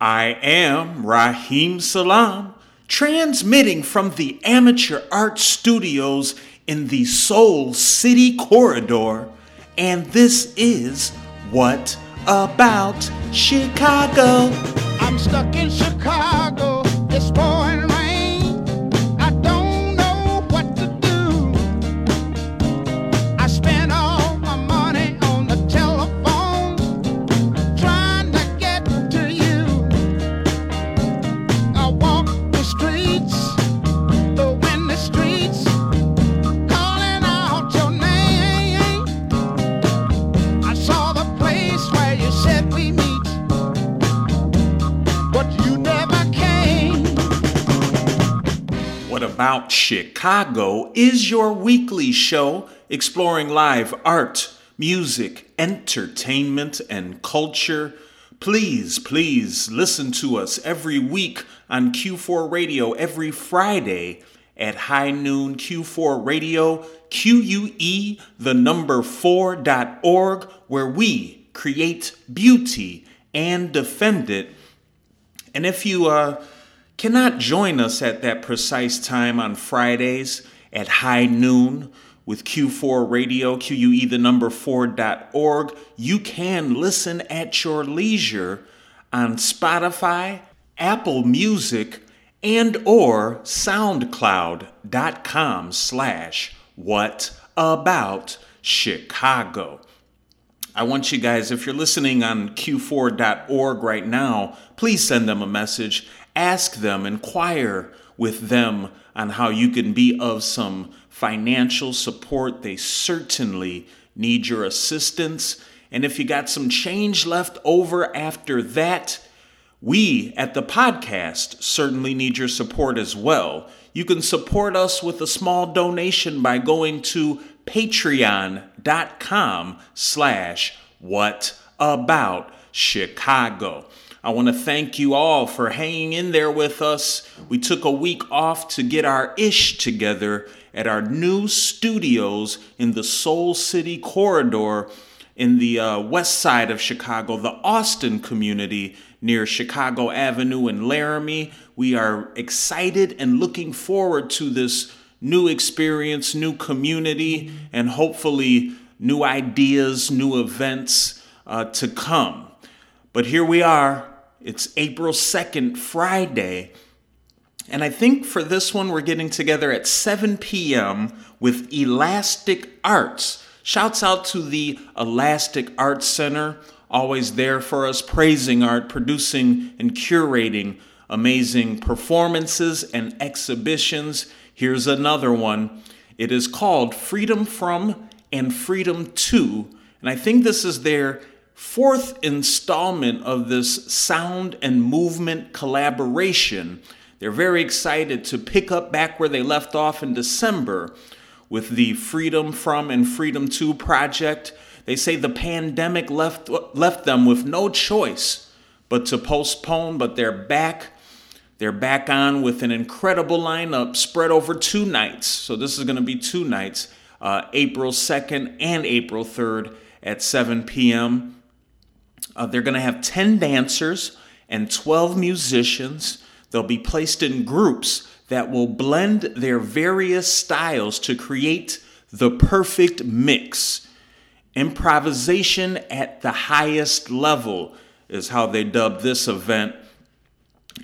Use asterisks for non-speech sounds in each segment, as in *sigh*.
I am Raheem Salam, transmitting from the Amateur Art Studios in the Soul City Corridor, and this is What About Chicago? I'm stuck in Chicago. It's About Chicago is your weekly show exploring live art, music, entertainment, and culture. Please, please listen to us every week on Q4 Radio every Friday at high noon. Q4 Radio, QUE, the number 4.org, where we create beauty and defend it. And if you uh, cannot join us at that precise time on Fridays at high noon with Q4 Radio, QUE the number 4.org, you can listen at your leisure on Spotify, Apple Music, and or soundcloud.com slash what about Chicago. I want you guys, if you're listening on q4.org right now, please send them a message. Ask them, inquire with them on how you can be of some financial support. They certainly need your assistance. And if you got some change left over after that, we at the podcast certainly need your support as well. You can support us with a small donation by going to patreon.com slash what about Chicago. I want to thank you all for hanging in there with us. We took a week off to get our ish together at our new studios in the Soul City corridor in the uh, west side of Chicago, the Austin community near Chicago Avenue in Laramie. We are excited and looking forward to this new experience, new community, and hopefully new ideas, new events uh, to come. But here we are. It's April 2nd, Friday. And I think for this one, we're getting together at 7 p.m. with Elastic Arts. Shouts out to the Elastic Arts Center, always there for us, praising art, producing and curating amazing performances and exhibitions. Here's another one. It is called Freedom From and Freedom To. And I think this is their fourth installment of this sound and movement collaboration. They're very excited to pick up back where they left off in December with the Freedom From and Freedom To project. They say the pandemic left, left them with no choice but to postpone, but they're back. They're back on with an incredible lineup spread over two nights. So this is going to be two nights, uh, April 2nd and April 3rd at 7 p.m. Uh, they're going to have 10 dancers and 12 musicians. They'll be placed in groups that will blend their various styles to create the perfect mix. Improvisation at the highest level is how they dub this event.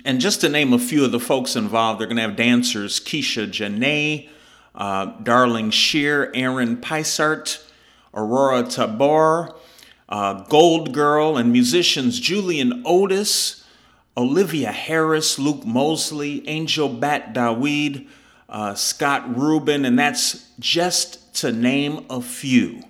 And just to name a few of the folks involved, they're going to have dancers Keisha Janae, uh, Darling Shear, Aaron Peisart, Aurora Tabor, uh, Gold Girl, and musicians Julian Otis, Olivia Harris, Luke Mosley, Angel Bat Dawid, uh, Scott Rubin, and that's just to name a few.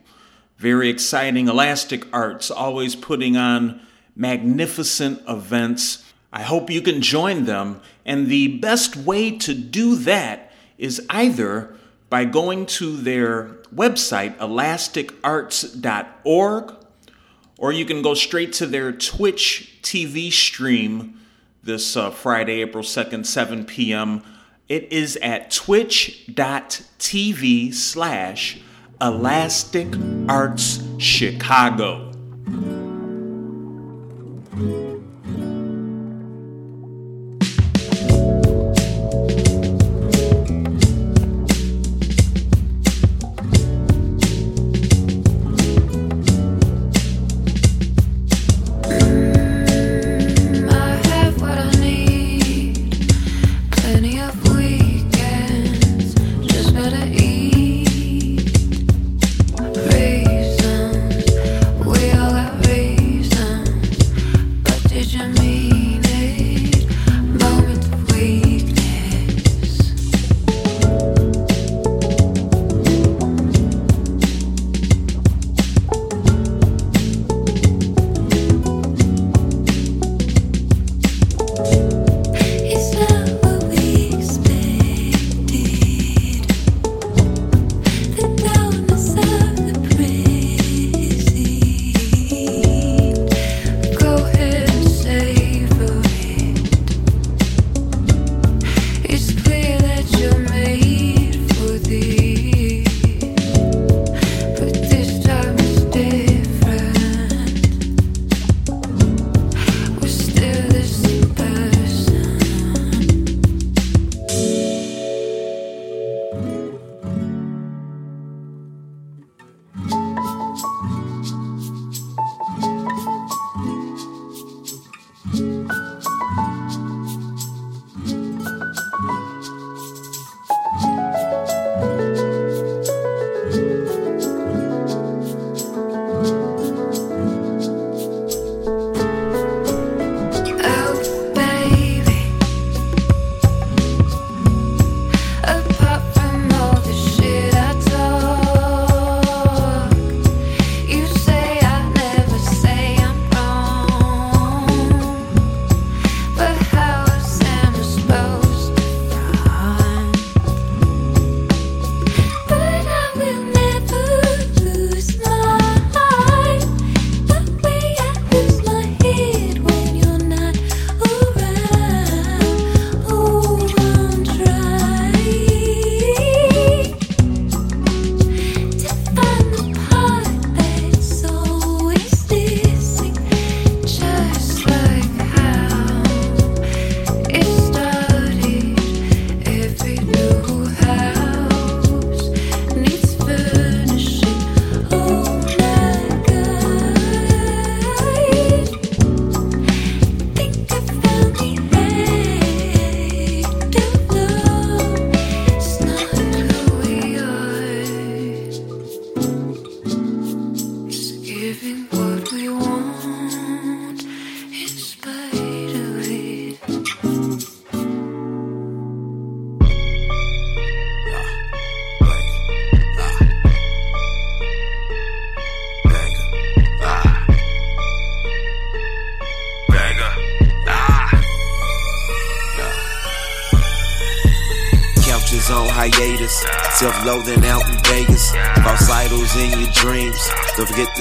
Very exciting. Elastic Arts always putting on magnificent events. I hope you can join them. And the best way to do that is either by going to their website, elasticarts.org, or you can go straight to their Twitch TV stream this uh, Friday, April 2nd, 7 p.m. It is at twitch.tv slash Elastic Arts Chicago.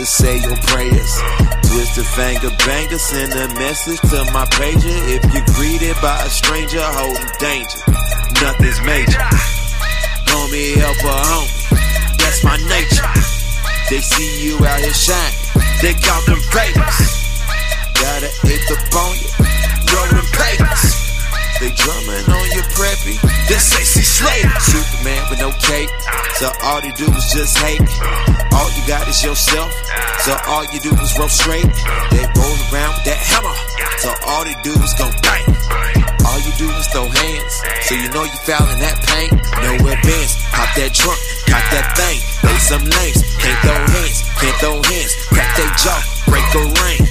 To say your prayers. Twist Twisted finger banger, send a message to my pager. If you're greeted by a stranger holding danger, nothing's major. Homie, help a homie. That's my nature. They see you out here shining. They count them papers. Gotta hit the bone, rolling papers. They drumming on your preppy. This sexy slave. Superman with no cape. So all you do is just hate. All you got is yourself. So all you do is roll straight. They roll around with that hammer. So all they do is go bang. All you do is throw hands. So you know you fouling that pain. No advance. Pop that trunk. Cock that thing. They some lames. Can't throw hands. Can't throw hands. Crack they jaw. Break a ring.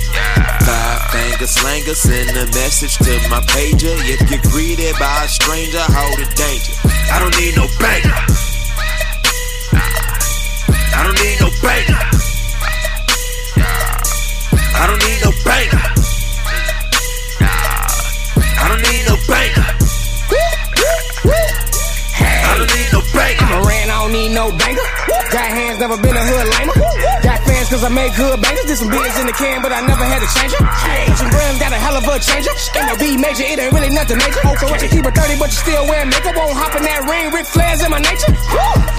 Finger slanger. Send a message to my pager. If you're greeted by a stranger, hold it danger. I don't need no banger. I don't need no banger. I don't need no banger. I don't need no banger. I don't need no banger. Moran, I don't need no banger. Got hands, never been a hood lamer. Cause I make good bangers. Did some beers in the can, but I never had to change it. Some grams got a hell of a changer. MLB major, it ain't really nothing major. Oh, so what you keep a 30, but you still wearing makeup. Won't hop in that ring, Ric Flair's in my nature.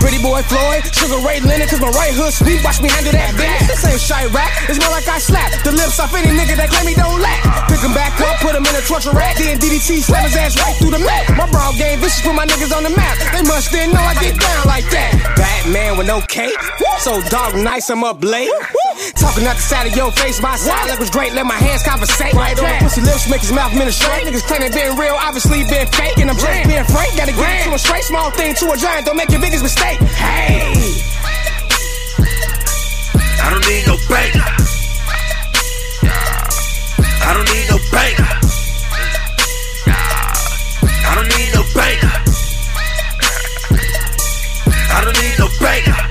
Pretty boy Floyd, Sugar Ray Leonard, cause my right hood sweet. Watch me handle that bitch. This ain't shy rap, it's more like I slap the lips off any nigga that claim he don't lack. Pick him back up, put him in a torture rack. Then DDT slam his ass right through the mat. My broad game vicious, put my niggas on the map. They must didn't know I get down like that. Batman with no cape, so dog nice, I'm up late. *laughs* Talking out the side of your face, my side look was great. Let my hands conversate. Right on pussy lips, make his mouth ministrate. Niggas claim they been real, obviously been fake, and I'm just being frank. Gotta get it to a straight small thing to a giant. Don't make your biggest mistake. Hey. I don't need no banger. I don't need no banger. I don't need no banger. I don't need no banger.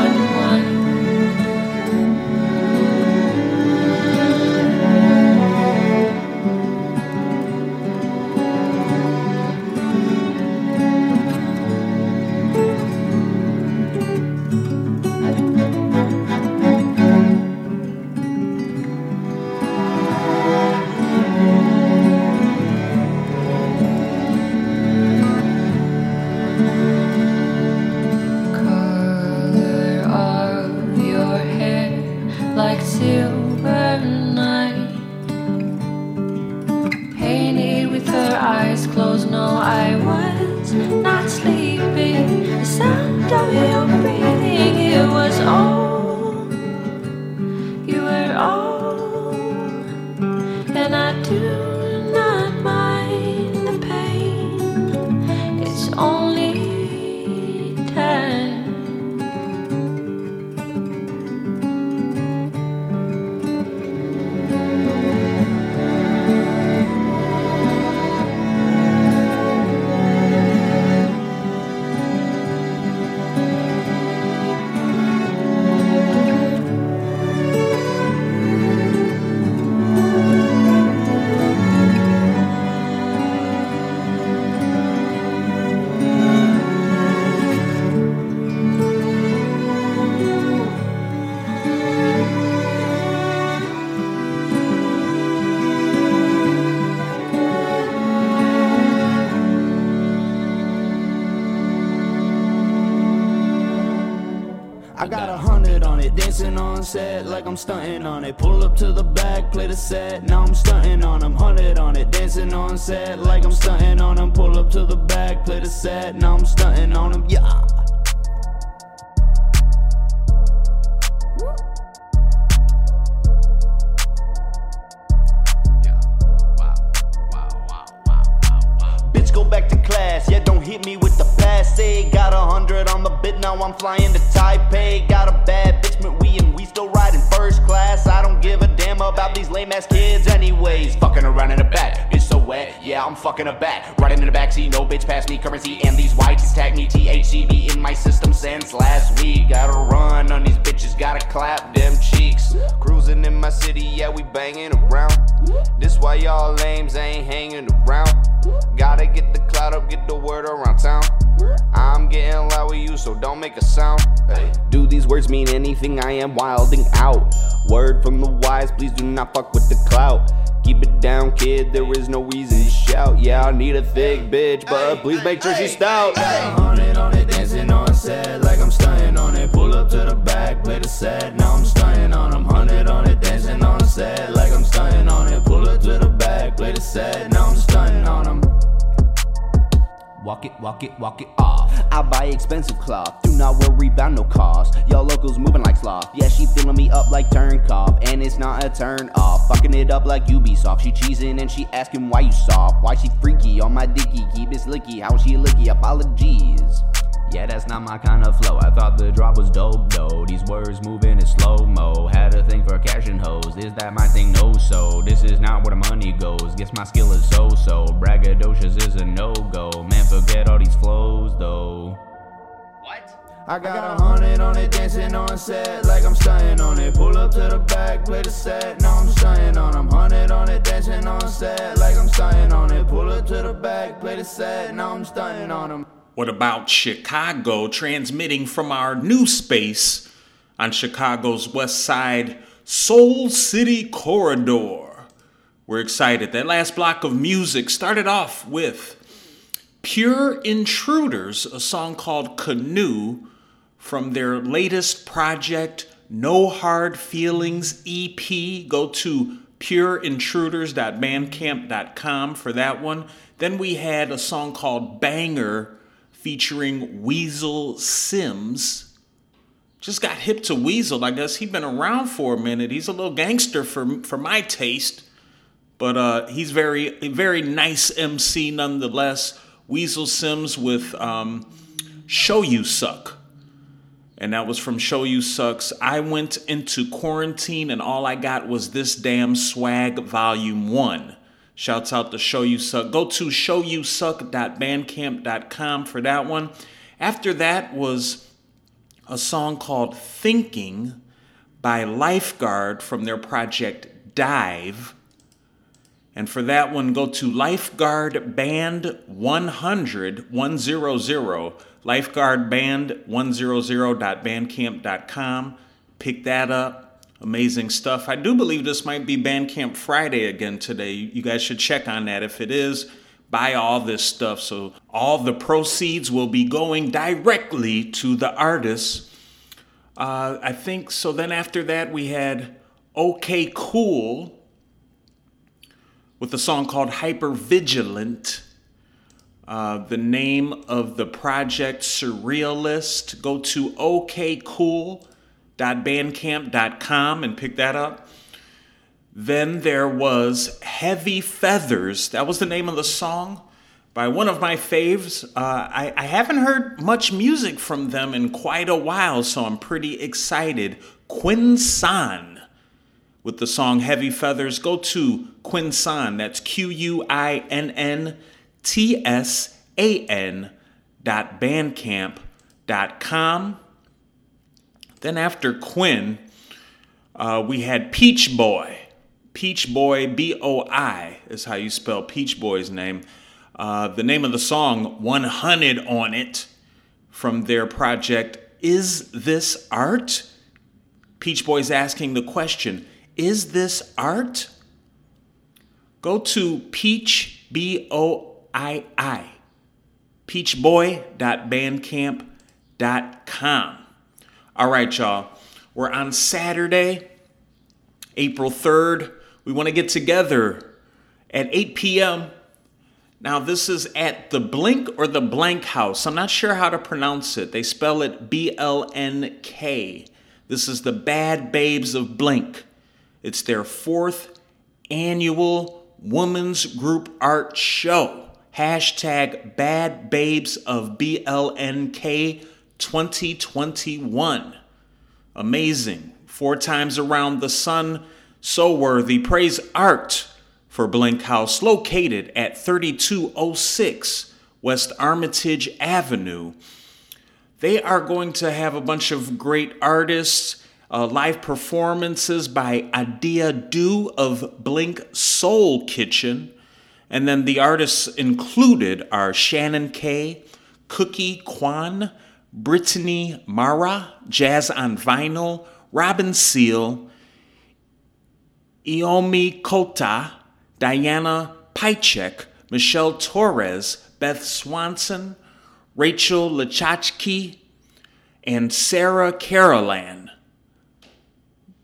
I unwind. Like I'm stunting on it. Pull up to the back, play the set, now I'm stunting on them. Hundred on it, dancing on set like I'm stunting on them. Pull up to the back, play the set, now I'm stunting on them. Yeah. Mean anything? I am wilding out. Word from the wise, please do not fuck with the clout. Keep it down, kid, there is no reason to shout. Yeah, I need a thick bitch, but please make sure she's stout. Hundred on it, dancing on set like I'm stunting on it. Pull up to the back, play the set, now I'm stunting on them. Hundred on it, dancing on set like I'm stunting on it. Pull up to the back, play the set, now I'm stunting on them. Walk it, walk it, walk it off. I buy expensive cloth, not worry about no cost. Y'all locals moving like sloth. Yeah, she filling me up like turn cough, and it's not a turn off. Fucking it up like Ubisoft. She cheesing and she asking why you soft. Why she freaky on my dicky? Keep it slicky. How she licky? Apologies. Yeah, that's not my kind of flow. I thought the drop was dope though. These words moving in slow mo. Had a thing for cash and hoes. Is that my thing? No, so this is not where the money goes. Guess my skill is so so. Braggadocious is a no go. Man, forget all these flows though. I got a hundred on it, dancing on set like I'm stunting on it. Pull up to the back, play the set, now I'm stunting on them. Hundred on it, dancing on set like I'm stunting on it. Pull up to the back, play the set, now I'm stunting on them. What about Chicago transmitting from our new space on Chicago's West Side Soul City Corridor? We're excited. That last block of music started off with Pure Intruders, a song called Canoe from their latest project, No Hard Feelings EP. Go to pureintruders.bandcamp.com for that one. Then we had a song called Banger featuring Weasel Sims. Just got hip to Weasel. I guess he's been around for a minute. He's a little gangster for for my taste, but uh, he's very very nice MC nonetheless. Weasel Sims with um, "Show You Suck," and that was from "Show You Sucks." I went into quarantine and all I got was this damn swag volume one. Shouts out to Show You Suck. Go to showyousuck.bandcamp.com for that one. After that was a song called Thinking by Lifeguard from their project Dive. And for that one, go to Lifeguard Band 100, 100, Lifeguard Band 100.bandcamp.com. Pick that up. Amazing stuff. I do believe this might be Bandcamp Friday again today. You guys should check on that. If it is, buy all this stuff. So all the proceeds will be going directly to the artists. Uh, I think so. Then after that, we had OK Cool with a song called Hyper Vigilant. Uh, the name of the project, Surrealist. Go to okcool.bandcamp.com and pick that up. Then there was Heavy Feathers. That was the name of the song by one of my faves. Uh, I, I haven't heard much music from them in quite a while, so I'm pretty excited. Quinn Tsan with the song Heavy Feathers. Go to Quinn Tsan. That's Q U I N N T S A N dot bandcamp dot com. Then after Quinn, uh, we had Peach Boy. Peach Boy, B O I is how you spell Peach Boy's name. Uh, the name of the song, 100 on it, from their project, Is This Art? Peach Boy's asking the question, Is this art? Go to Peach, B O I I, peachboy.bandcamp.com. All right, y'all. We're on Saturday, April 3rd. We want to get together at 8 p.m. Now, this is at the Blink or the Blank House. I'm not sure how to pronounce it. They spell it B L N K. This is the Bad Babes of Blink. It's their fourth annual women's group art show. Hashtag Bad Babes of BLNK 2021. Amazing. Four times around the sun. So worthy. Praise art for Blink House, located at 3206 West Armitage Avenue. They are going to have a bunch of great artists, uh, live performances by Adia Du of Blink Soul Kitchen. And then the artists included are Shannon Kay, Cookie Kwan, Brittany Mara, Jazz on Vinyl, Robin Seal, Iomi Kota, Diana Pychek, Michelle Torres, Beth Swanson, Rachel Lachachki, and Sarah Carolan.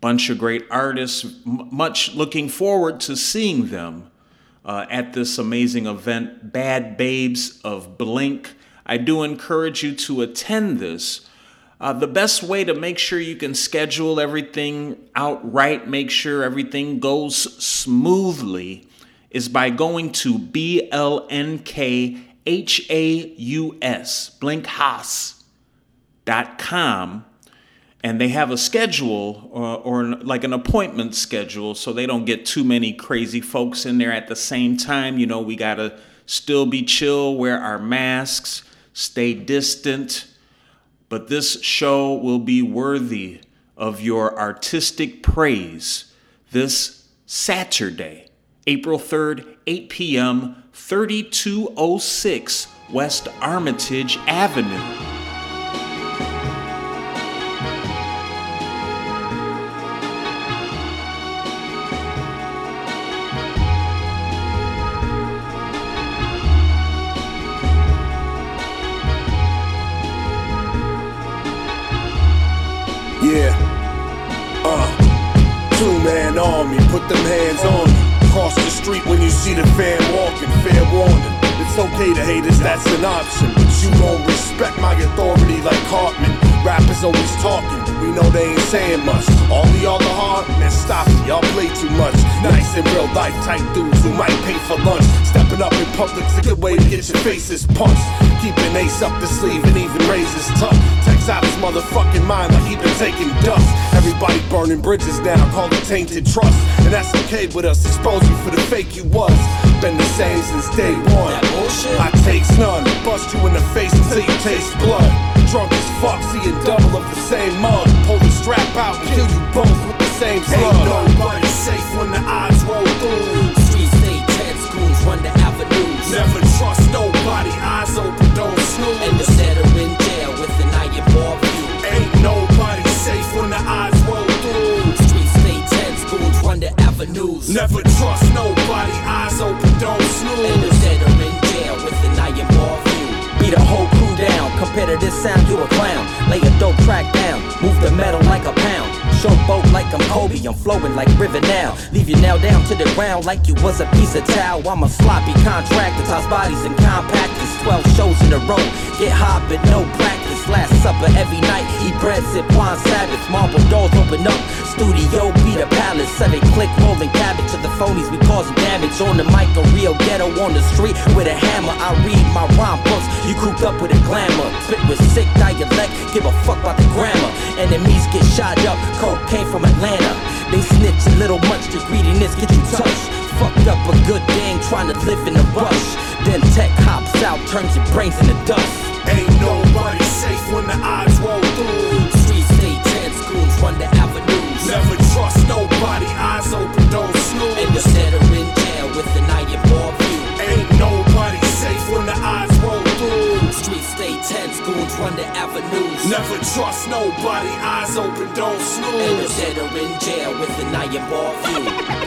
Bunch of great artists, m- much looking forward to seeing them uh, at this amazing event, Bad Babes of Blink. I do encourage you to attend this. Uh, the best way to make sure you can schedule everything out right, make sure everything goes smoothly, is by going to BLNKHAUS, blinkhaus.com, and they have a schedule or, or like an appointment schedule so they don't get too many crazy folks in there at the same time. You know, we got to still be chill, wear our masks, stay distant but this show will be worthy of your artistic praise this Saturday, April 3rd, 8 p.m., 3206 West Armitage Avenue. Them hands on me. Cross the street when you see the fan walking, fair warning. It's okay to hate us, that's an option. But you gon' respect my authority like Cartman. Rappers always talking, we know they ain't saying much. All the other hard, man, stop it, y'all play too much. Nice in real life type dudes who might pay for lunch. Stepping up in public's a good way to get your faces punched. Keeping ace up the sleeve and even raise his Takes out his motherfucking mind like he been taking dust. Everybody burning bridges now, call it tainted trust. And that's okay with us, expose you for the fake you was. Been the same since day one. I takes none, bust you in the face until you taste blood. Drunk as fuck, seeing double of the same mug. Pull the strap out and kill you both with the same slug. Ain't nobody safe when the odds roll through. Streets stay tense, goons run the avenues. Never trust nobody, eyes open, don't snooze. And the set in ball view. Ain't nobody safe when the odds roll through. Streets stay tense, goons run the avenues. Never trust nobody, eyes open, don't snooze. And the are in jail with an iron ball view. Beat a whole crew down, compared to this sound, you a clown. Lay a dope track down, move the metal like a pound. Showboat like I'm Kobe, I'm flowing like River now. Leave you now down to the ground like you was a piece of towel. I'm a sloppy contractor, toss bodies and compactors. 12 shows in a row, get hot but no practice. Last supper every night, eat bread, sip wine, Sabbath. Marble doors open up, studio be the palace. Seven click rolling cabbage to the phonies, we causing damage. On the mic, a real ghetto on the street with a hammer. I read my rhyme books, you cooped up with a glamour. Spit with sick dialect, give a fuck about the grammar. Enemies get shot up, cocaine from Atlanta. They snitch a little much, the greediness get you touched. Fucked up a good thing, trying to live in a rush. Then tech hops out, turns your brains into dust. Ain't nobody safe when the odds roll through. Streets stay tense, goons run the avenues. Never trust nobody, eyes open, don't snooze. And snooze. set in jail with an iron ball view. Ain't nobody safe when the odds roll through. Streets stay tense, goons run the avenues. Never trust nobody, eyes open, don't snooze. And snooze. set in jail with an iron ball view. *laughs*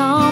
glorious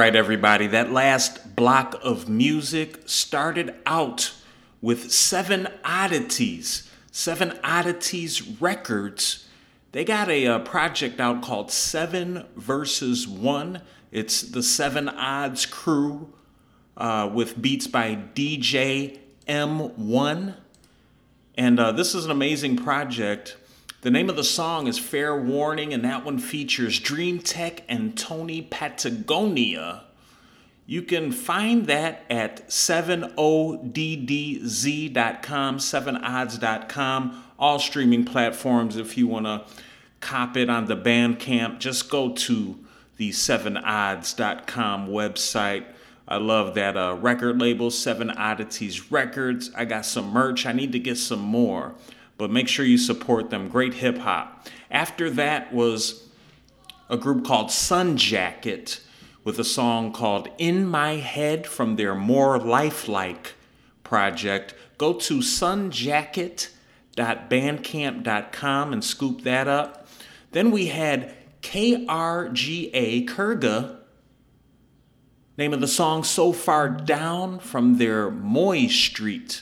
right, everybody, that last block of music started out with Seven Oddities. Seven Oddities Records. They got a, uh project out called Seven Versus One. It's the Seven Odds crew uh, with beats by DJ M1. And uh, this is an amazing project. The name of the song is Fair Warning, and that one features Dream Tech and Tony Patagonia. You can find that at 7oddz.com, 7odds.com, all streaming platforms. If you want to cop it on the Bandcamp, just go to the 7odds.com website. I love that uh, record label, Seven Oddities Records. I got some merch. I need to get some more, but make sure you support them. Great hip hop. After that was a group called Sun Jacket with a song called In My Head from their More Lifelike project. Go to sunjacket.bandcamp.com and scoop that up. Then we had KRGA Kurga Name of the song So Far Down from their Moy Street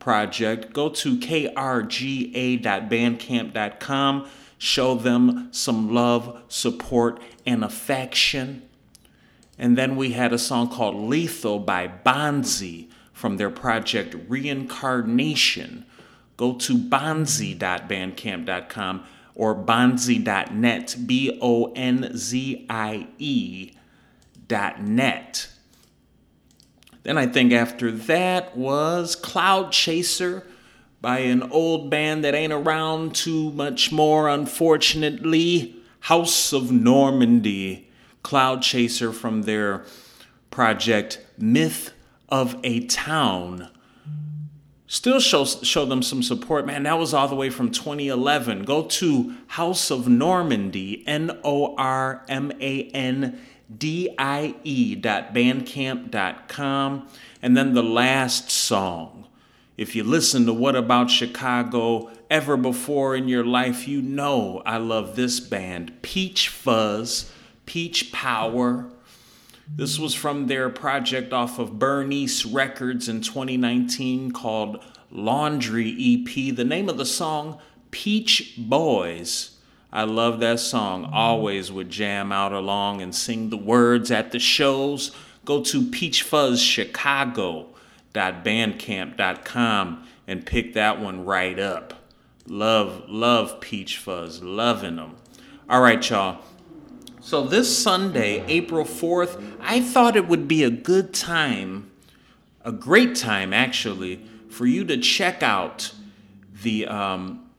project. Go to krga.bandcamp.com. Show them some love, support, and affection. And then we had a song called Lethal by Bonzie from their project Reincarnation. Go to bonzie.bandcamp.com or bonzie.net, B O N Z I E net. Then I think after that was Cloud Chaser by an old band that ain't around too much more, unfortunately. House of Normandie. Cloud Chaser from their project Myth of a Town. Still show, show them some support, man. That was all the way from 2011. Go to House of Normandie, N O R M A N die.bandcamp.com. And then the last song. If you listen to What About Chicago ever before in your life, you know I love this band, Peach Fuzz, Peach Power. This was from their project off of Bernice Records in 2019 called Laundry EP. The name of the song, Peach Boys. I love that song. Always would jam out along and sing the words at the shows. Go to peachfuzzchicago.bandcamp.com and pick that one right up. Love, love Peach Fuzz. Loving them. All right, y'all. So this Sunday, April 4th, I thought it would be a good time, a great time actually, for you to check out the um,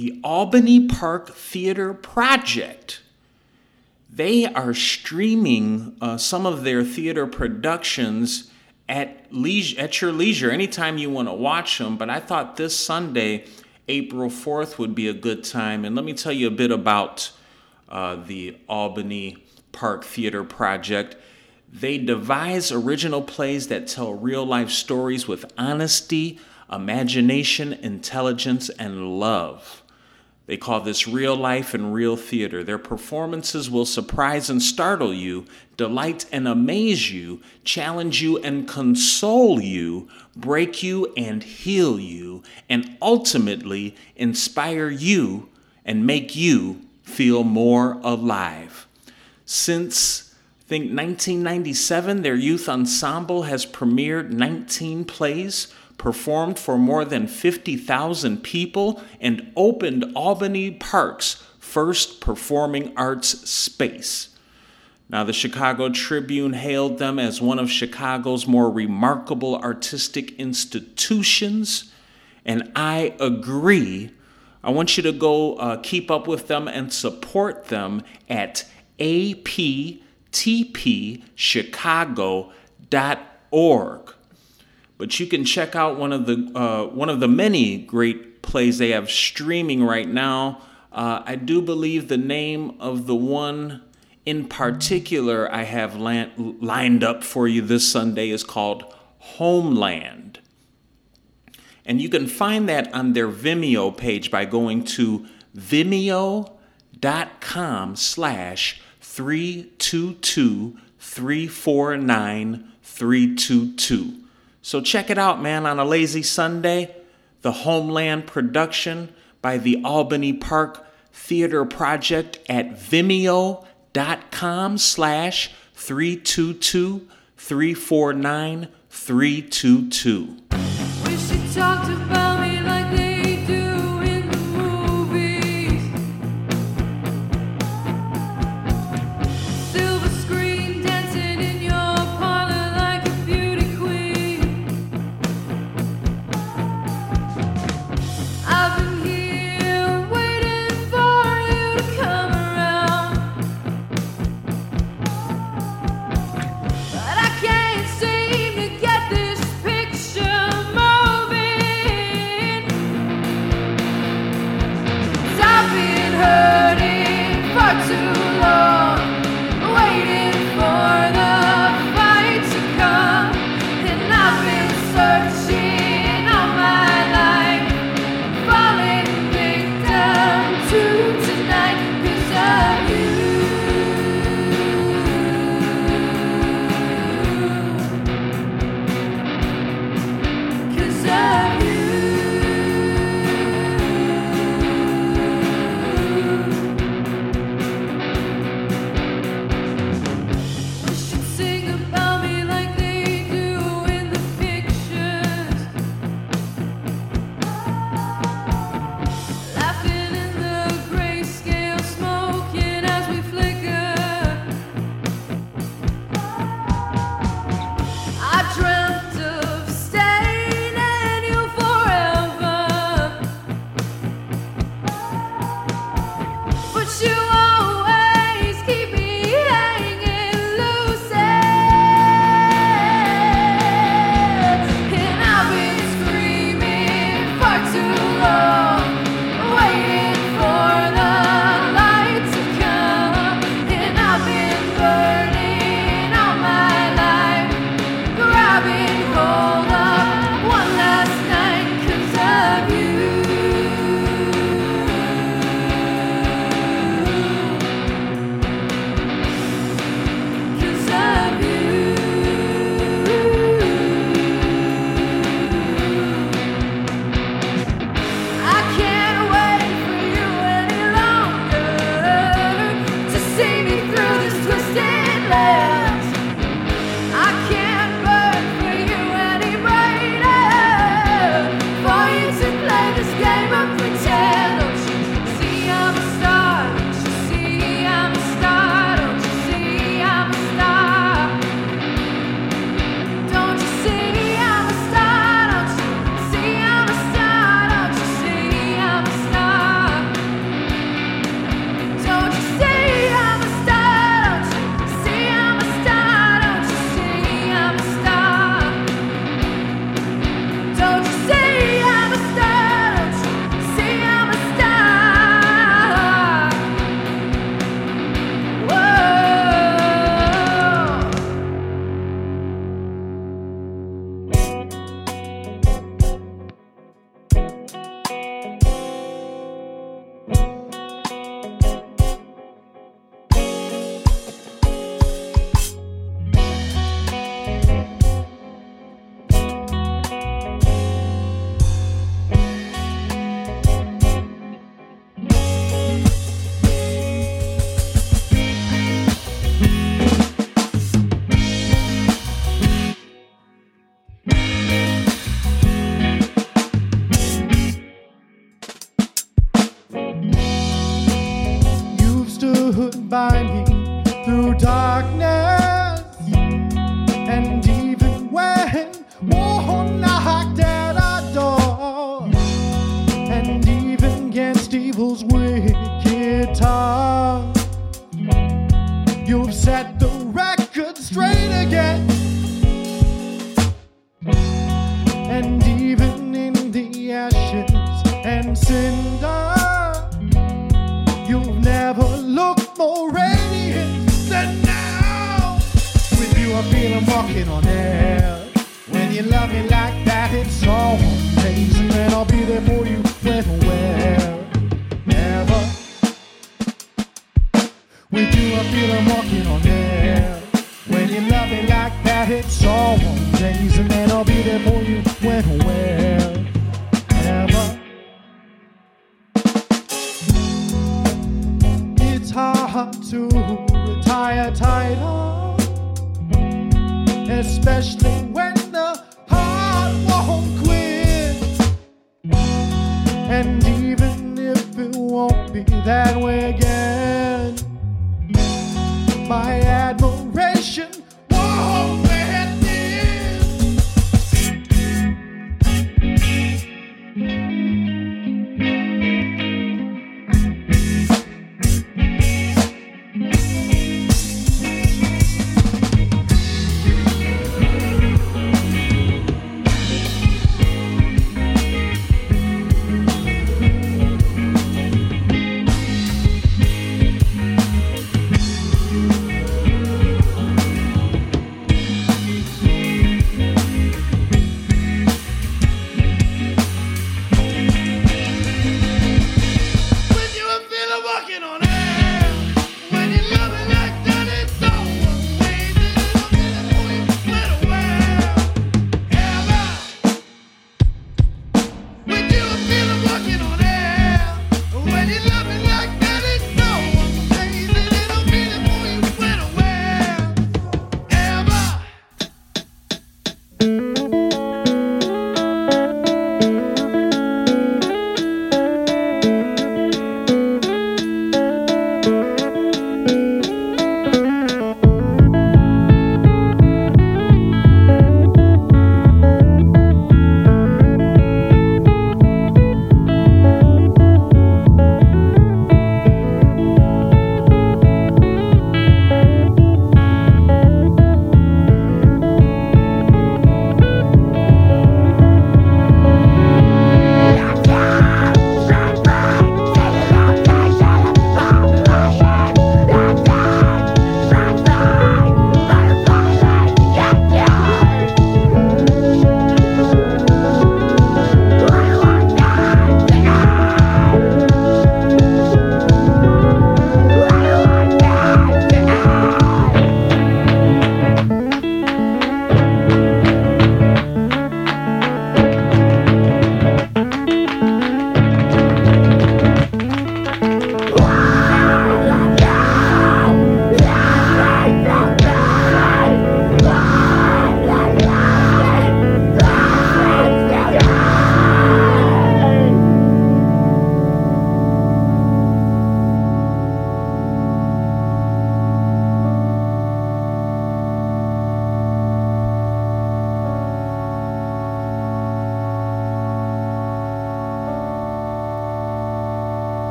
the Albany Park Theater Project. They are streaming uh, some of their theater productions at leisure, at your leisure, anytime you want to watch them. But I thought this Sunday, April 4th, would be a good time. And let me tell you a bit about uh, the Albany Park Theater Project. They devise original plays that tell real life stories with honesty, imagination, intelligence, and love. They call this real life and real theater. Their performances will surprise and startle you, delight and amaze you, challenge you and console you, break you and heal you, and ultimately inspire you and make you feel more alive. Since I think 1997, their youth ensemble has premiered 19 plays performed for more than 50,000 people, and opened Albany Park's first performing arts space. Now, the Chicago Tribune hailed them as one of Chicago's more remarkable artistic institutions, and I agree. I want you to go uh, keep up with them and support them at aptpchicago.org but you can check out one of the uh, one of the many great plays they have streaming right now. Uh, I do believe the name of the one in particular I have lined up for you this Sunday is called Homeland, and you can find that on their Vimeo page by going to vimeo.com slash 322 349 322 so check it out, man, on a lazy Sunday, the Homeland production by the Albany Park Theater Project at vimeo.com slash 322 349 322.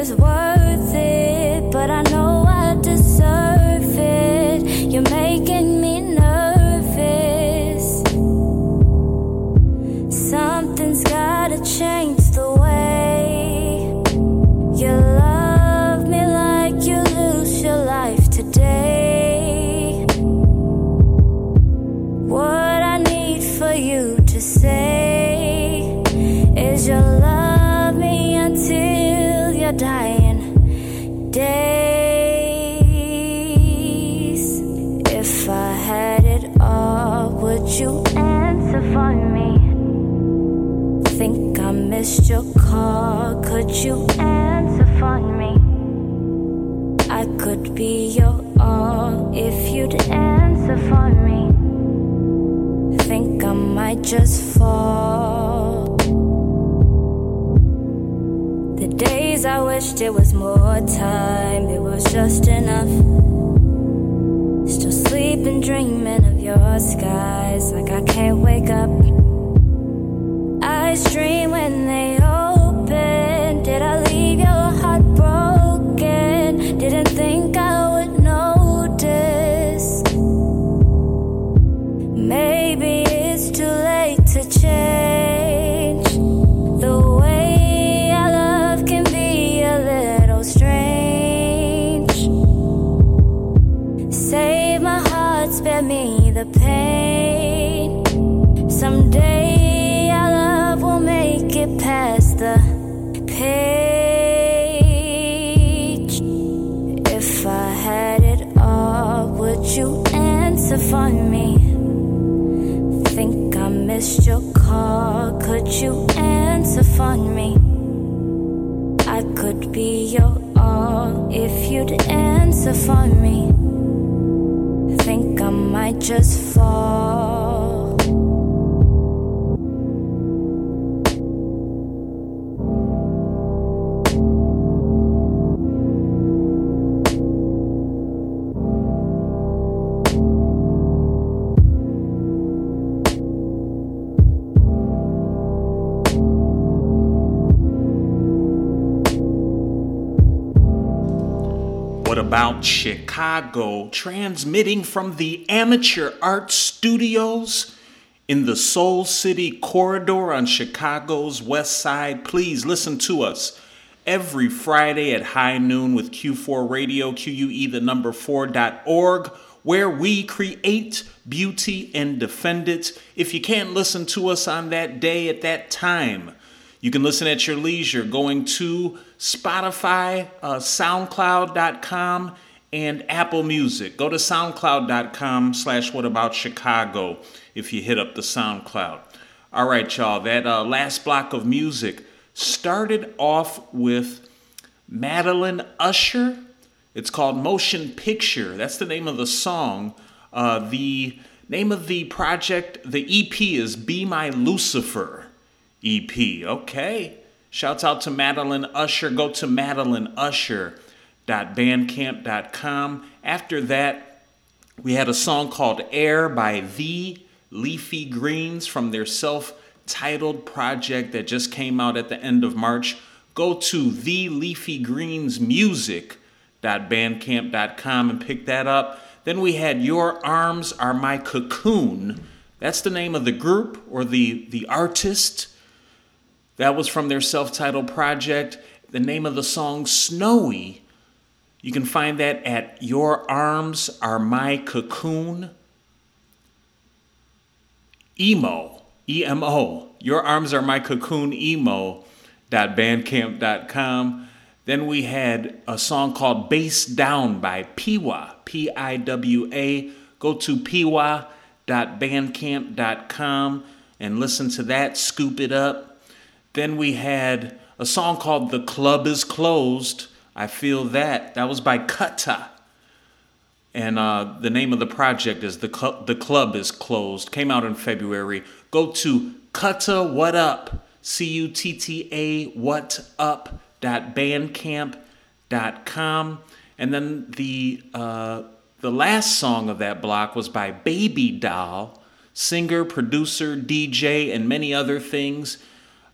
Was worth time, it was just enough. Still sleeping, dreaming of your skies, like I can't wake up. Chicago? Transmitting from the Amateur Art Studios in the Soul City corridor on Chicago's west side. Please listen to us every Friday at high noon with Q4 Radio, QUE the number 4.org, where we create beauty and defend it. If you can't listen to us on that day at that time, you can listen at your leisure going to Spotify, uh, SoundCloud.com, and Apple Music. Go to SoundCloud.com slash What About Chicago if you hit up the SoundCloud. All right, y'all, that uh, last block of music started off with Madeline Usher. It's called Motion Picture. That's the name of the song. Uh, the name of the project, the EP is Be My Lucifer. EP. Okay. Shouts out to Madeline Usher. Go to madelineusher.bandcamp.com. After that, we had a song called Air by The Leafy Greens from their self titled project that just came out at the end of March. Go to theleafygreensmusic.bandcamp.com and pick that up. Then we had Your Arms Are My Cocoon. That's the name of the group or the, the artist. That was from their self titled project. The name of the song, Snowy. You can find that at Your Arms Are My Cocoon. Emo, E M O. Your Arms Are My Cocoon Emo. Bandcamp.com. Then we had a song called Bass Down by Piwa, P I W A. Go to piwa.bandcamp.com and listen to that, scoop it up. Then we had a song called The Club is Closed. I Feel That. That was by Cutta. And uh, the name of the project is the, Cl- the Club is Closed. Came out in February. Go to Cutta What Up, C U T T A What Up dot bandcamp.com. And then the uh, the last song of that block was by Baby Doll, singer, producer, DJ, and many other things.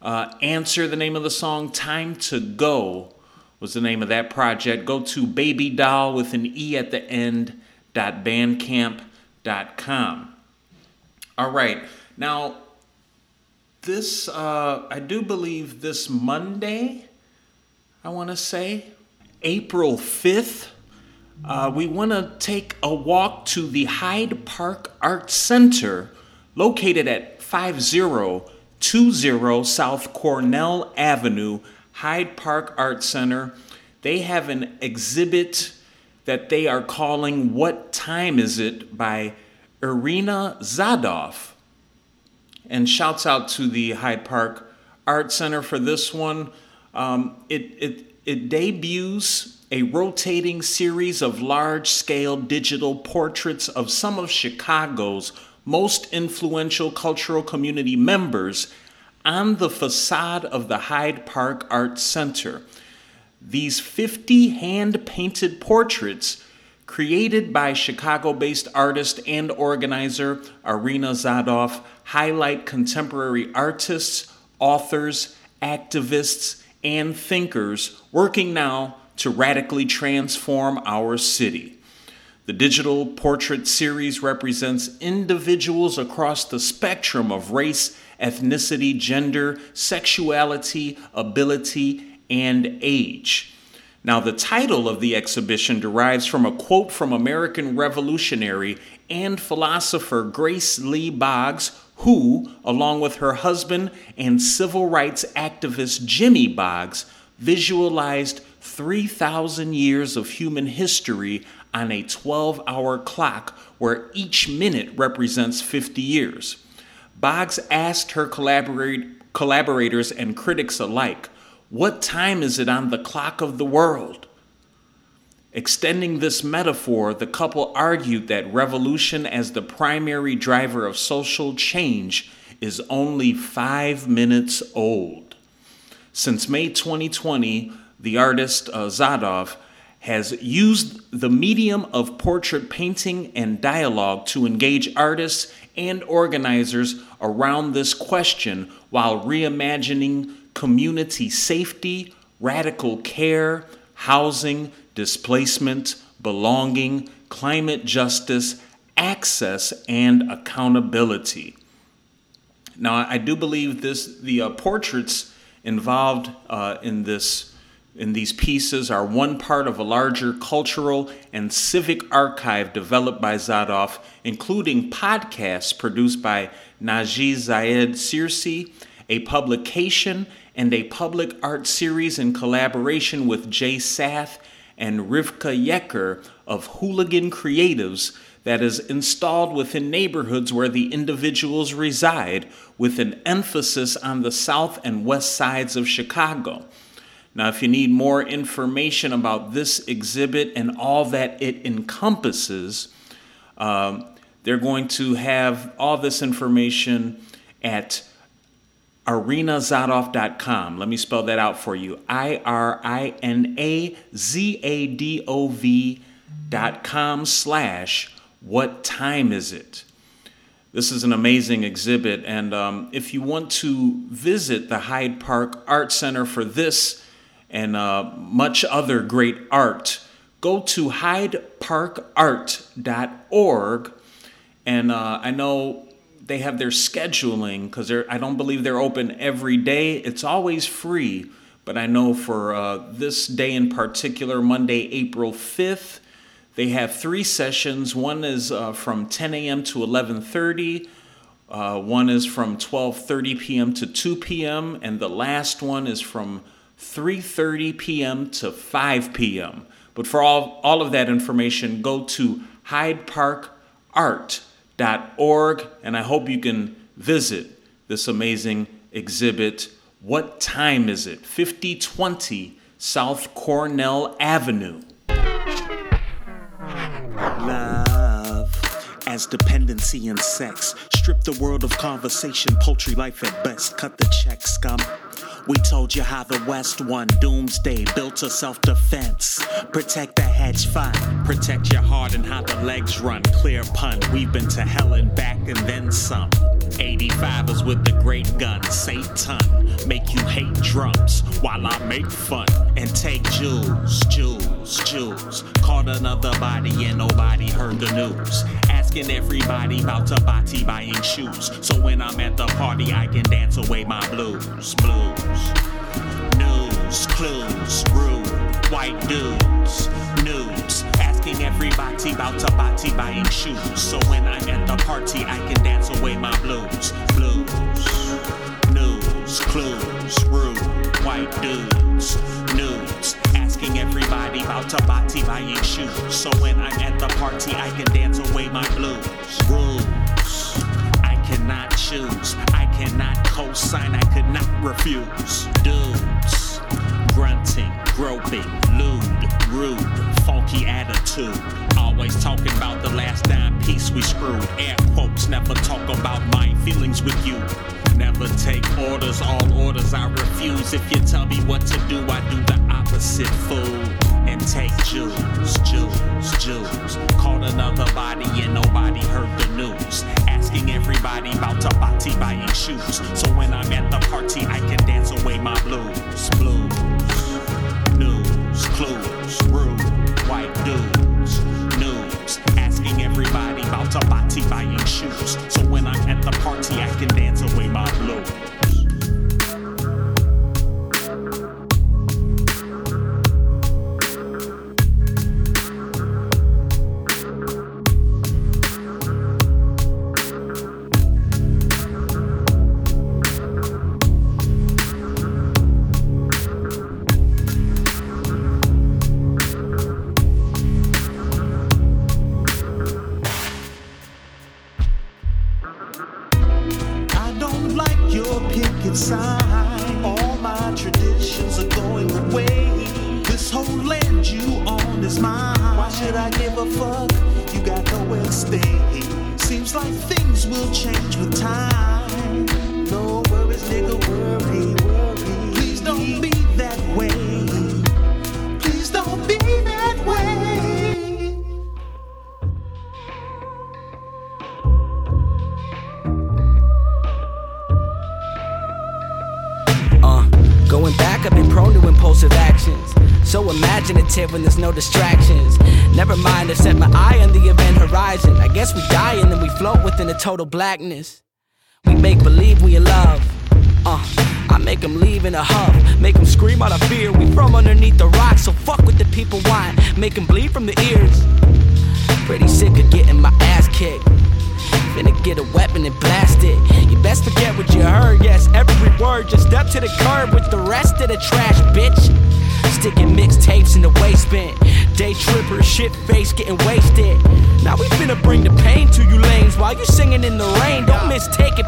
Uh, Answer, the name of the song. Time to Go was the name of that project. Go to Baby Doll with an E at the end. Bandcamp.com. All right, now this uh, I do believe this Monday. I want to say April fifth. Uh, we want to take a walk to the Hyde Park Art Center, located at 5020 South Cornell Avenue, Hyde Park Art Center. They have an exhibit that they are calling What Time Is It by Irina Zadov. And shouts out to the Hyde Park Art Center for this one. Um, it, it, it debuts a rotating series of large scale digital portraits of some of Chicago's most influential cultural community members on the facade of the Hyde Park Art Center. These 50 hand painted portraits, created by Chicago based artist and organizer Irina Zadov, highlight contemporary artists, authors, activists, and thinkers working now to radically transform our city. The digital portrait series represents individuals across the spectrum of race, ethnicity, gender, sexuality, ability, and age. Now, the title of the exhibition derives from a quote from American revolutionary and philosopher Grace Lee Boggs, who, along with her husband and civil rights activist Jimmy Boggs, visualized 3,000 years of human history on a 12 hour clock where each minute represents 50 years. Boggs asked her collaborators and critics alike, What time is it on the clock of the world? Extending this metaphor, the couple argued that revolution as the primary driver of social change is only five minutes old. Since May 2020, the artist uh, Zadov has used the medium of portrait painting and dialogue to engage artists and organizers around this question while reimagining community safety, radical care, housing, displacement, belonging, climate justice, access, and accountability. Now, I do believe this the uh, portraits involved uh, in this in these pieces are one part of a larger cultural and civic archive developed by Zadov, including podcasts produced by Najee Zayed Sirsi, a publication, and a public art series in collaboration with Jay Sath and Rivka Yeker of Hooligan Creatives that is installed within neighborhoods where the individuals reside, with an emphasis on the south and west sides of Chicago. Now, if you need more information about this exhibit and all that it encompasses, um, they're going to have all this information at irinazadov.com. Let me spell that out for you I R I N A Z A D O V dot com slash what time is it? This is an amazing exhibit, and um, if you want to visit the Hyde Park Art Center for this and uh, much other great art, go to hydeparkart.org. And uh, I know they have their scheduling because I don't believe they're open every day. It's always free, but I know for uh, this day in particular, Monday, April 5th, they have three sessions. One is uh, from 10 a.m. to 11:30. Uh, one is from 12:30 p.m. to 2 p.m. and the last one is from 3:30 p.m. to 5 p.m. But for all, all of that information, go to hydeparkart.org and I hope you can visit this amazing exhibit. What time is it? 5020 South Cornell Avenue. Love as dependency and sex. Strip the world of conversation, poultry life at best. Cut the check, scum. We told you how the West won doomsday, built a self defense. Protect the hedge fund, protect your heart and how the legs run. Clear pun, we've been to hell and back and then some. 85ers with the great gun, Satan. Make you hate drums while I make fun and take jewels, jewels, jewels. Caught another body and nobody heard the news. Asking everybody about Tabati buying shoes. So when I'm at the party, I can dance away my blues, blues. News, clues, rude, white dudes, nudes. Asking everybody about Tabati buying shoes. So when I'm at the party, I can dance away my blues, blues. News, clues, rude, white dudes, nudes. Asking everybody about Tabati buying shoes. So when I'm at the party, I can dance away my blues. Rules. I cannot choose. I cannot co-sign. I could not refuse. Dudes, grunting, groping, lewd, rude, funky attitude. Always talking about the last dime piece we screwed. Air quotes, never talk about my feelings with you. Never take orders, all orders I refuse. If you tell me what to do, I do the opposite, fool. And take jewels, jewels, jewels. Caught another body and nobody heard the news. Asking everybody about Tabati buying shoes. So total blackness. We make believe we in love. Uh, I make them leave in a huff. Make them scream out of fear. We from underneath the rocks, so fuck what the people want. Make them bleed from the ears. Pretty sick of getting my ass kicked. Finna get a weapon and blast it. You best forget what you heard, yes, every word. Just step to the curb with the rest of the trash, bitch. Sticking mixtapes in the waste bin. Day tripper, shit face, getting wasted.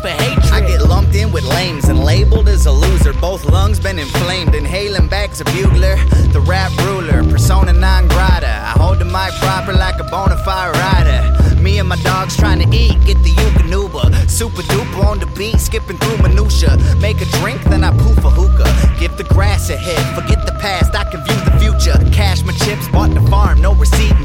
For hatred. I get lumped in with lames and labeled as a loser. Both lungs been inflamed, inhaling bags of bugler. The rap ruler, persona non grata. I hold the mic proper like a bona fide rider. Me and my dogs trying to eat, get the Eukanuba. Super duper on the beat, skipping through minutia. Make a drink, then I poof a hookah. Give the grass a hit, forget the past, I can view the future. Cash my chips, bought the farm, no receipt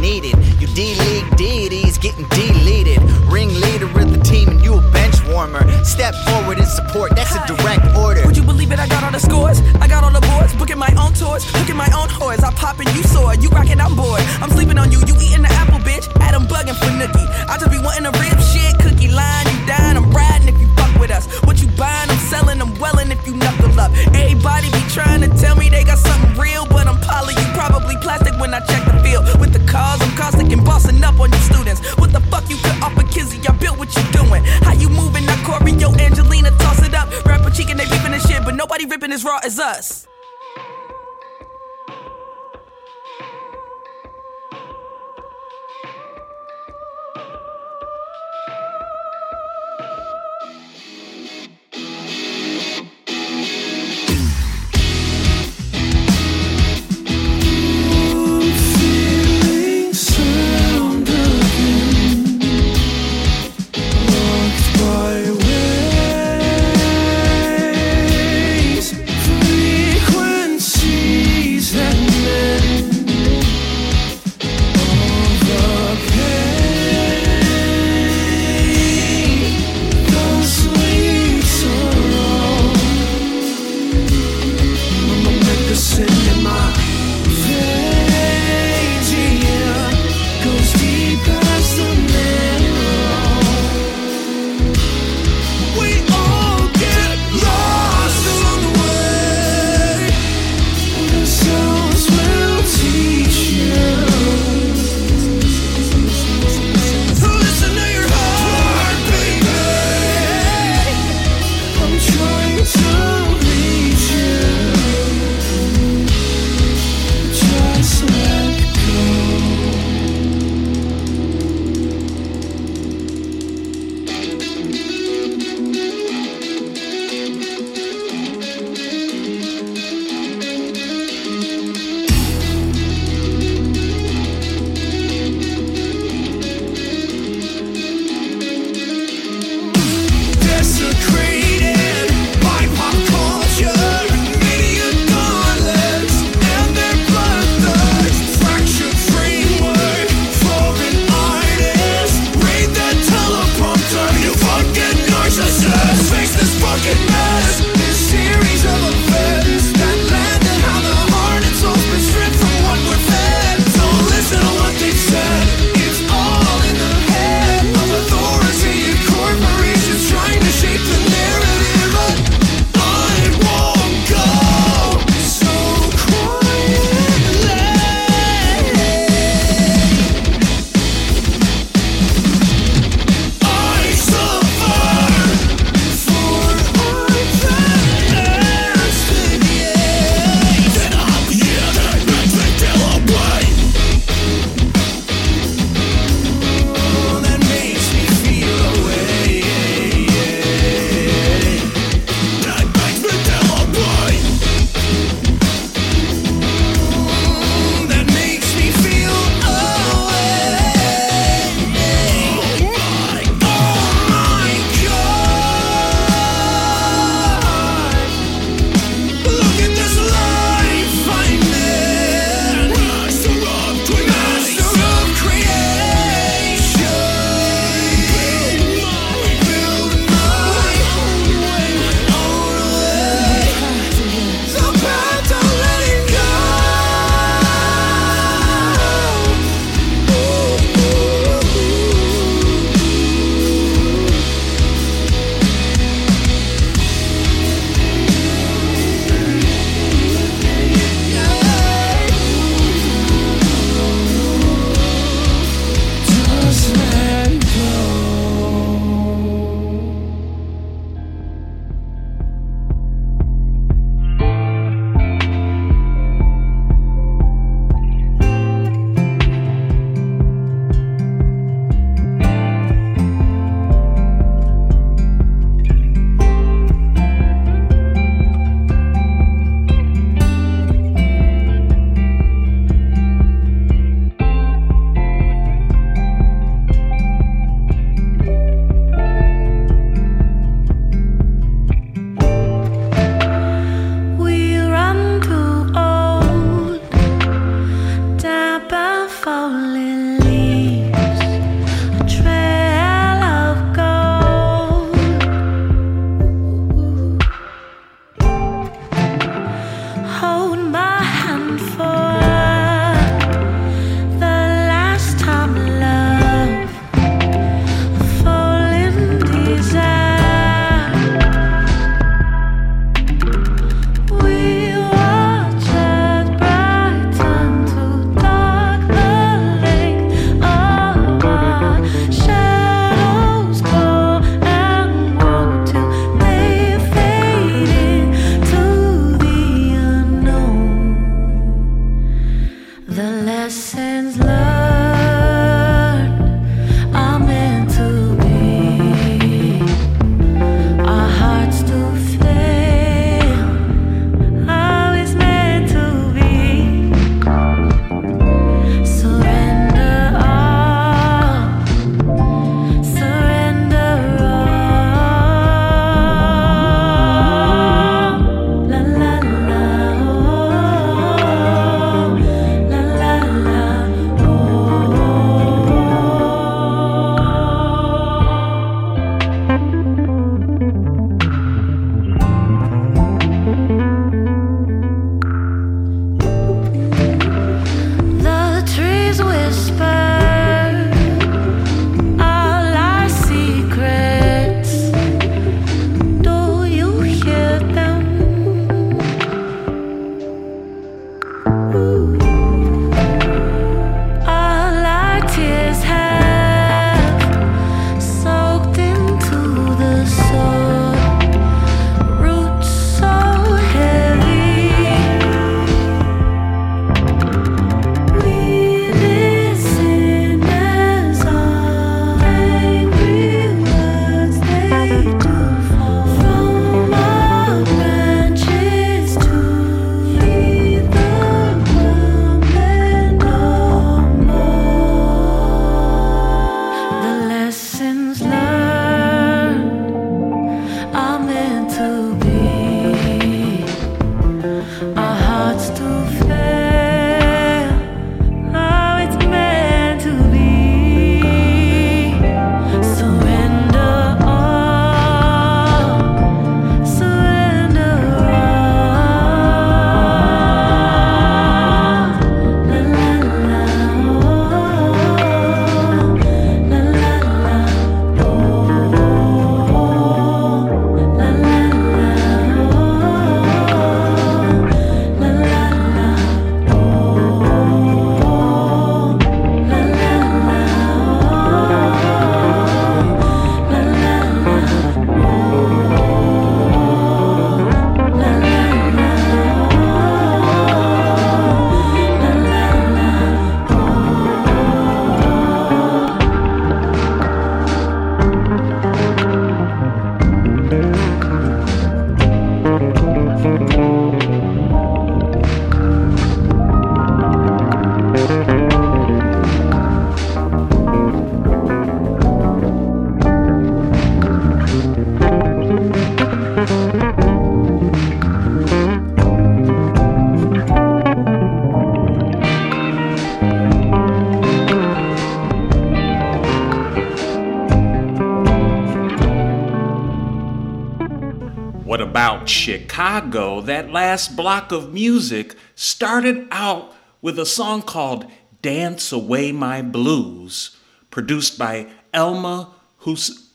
about Chicago? That last block of music started out with a song called Dance Away My Blues, produced by Elma Hus-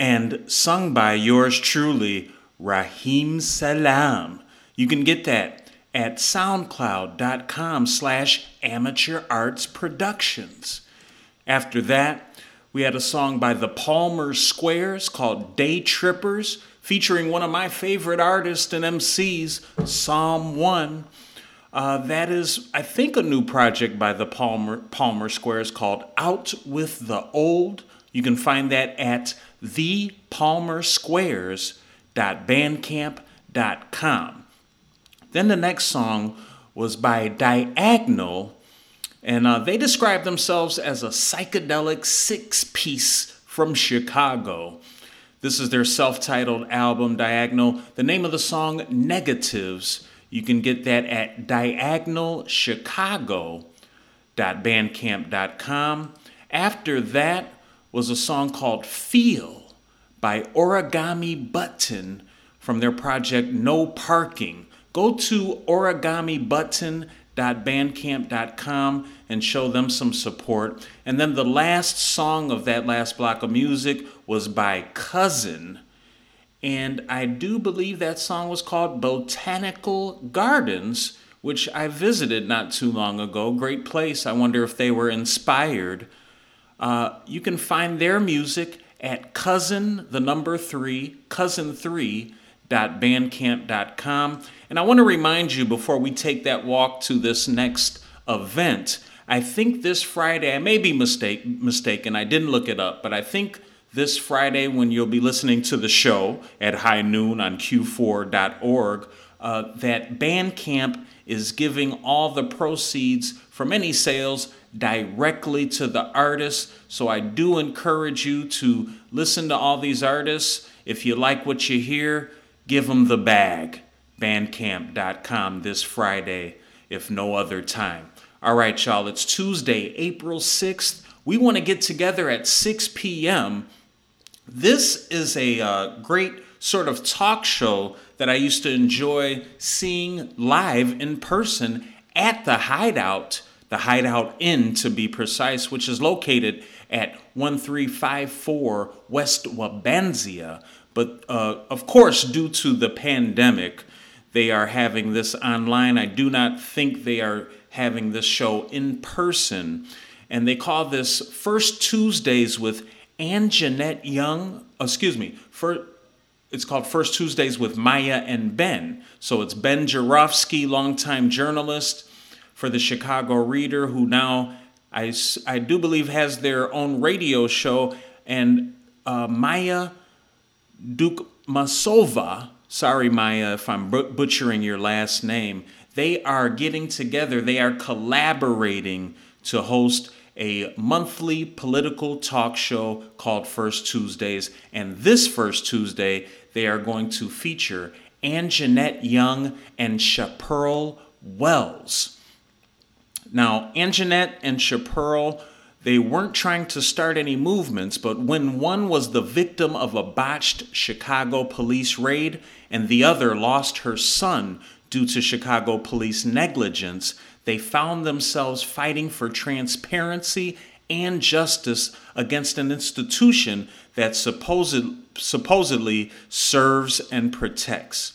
and sung by yours truly, Raheem Salam. You can get that at soundcloud.com slash amateur arts productions. After that, we had a song by the Palmer Squares called Day Trippers, featuring one of my favorite artists and MCs, Psalm 1. Uh, that is, I think, a new project by the Palmer, Palmer Squares called Out with the Old. You can find that at thepalmersquares.bandcamp.com. Then the next song was by Diagonal, and uh, they describe themselves as a psychedelic six piece from Chicago. This is their self titled album, Diagonal. The name of the song, Negatives. You can get that at diagonalchicago.bandcamp.com. After that was a song called Feel by Origami Button from their project No Parking. Go to origamibutton.bandcamp.com and show them some support. And then the last song of that last block of music was by Cousin. And I do believe that song was called Botanical Gardens, which I visited not too long ago. Great place. I wonder if they were inspired. Uh, you can find their music at cousin, the number three, cousin3.bandcamp.com. And I want to remind you before we take that walk to this next event, I think this Friday, I may be mistake, mistaken, I didn't look it up, but I think this Friday, when you'll be listening to the show at high noon on q4.org, uh, that Bandcamp is giving all the proceeds from any sales directly to the artists. So I do encourage you to listen to all these artists. If you like what you hear, give them the bag. Bandcamp.com this Friday, if no other time. All right, y'all, it's Tuesday, April 6th. We want to get together at 6 p.m. This is a uh, great sort of talk show that I used to enjoy seeing live in person at the Hideout, the Hideout Inn to be precise, which is located at 1354 West Wabansia. But uh, of course, due to the pandemic, they are having this online. I do not think they are having this show in person. And they call this First Tuesdays with Anjanette Young. oh, excuse me. For, it's called First Tuesdays with Maya and Ben. So it's Ben Joravsky, longtime journalist for the Chicago Reader, who now I, I do believe has their own radio show, and uh, Maya Dukmasova. Sorry, Maya, if I'm butchering your last name. They are getting together, they are collaborating to host a monthly political talk show called First Tuesdays. And this first Tuesday, they are going to feature Anjanette Young and Chapearl Wells. Now, Anjanette and Chapearl, they weren't trying to start any movements, but when one was the victim of a botched Chicago police raid and the other lost her son due to Chicago police negligence, they found themselves fighting for transparency and justice against an institution that supposed, supposedly serves and protects.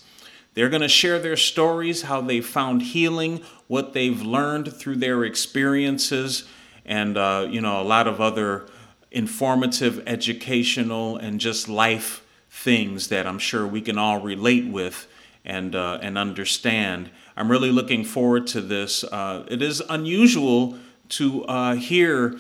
They're going to share their stories, how they found healing, what they've learned through their experiences, and uh, you know a lot of other informative, educational, and just life things that I'm sure we can all relate with and uh, and understand. I'm really looking forward to this. Uh, it is unusual to uh, hear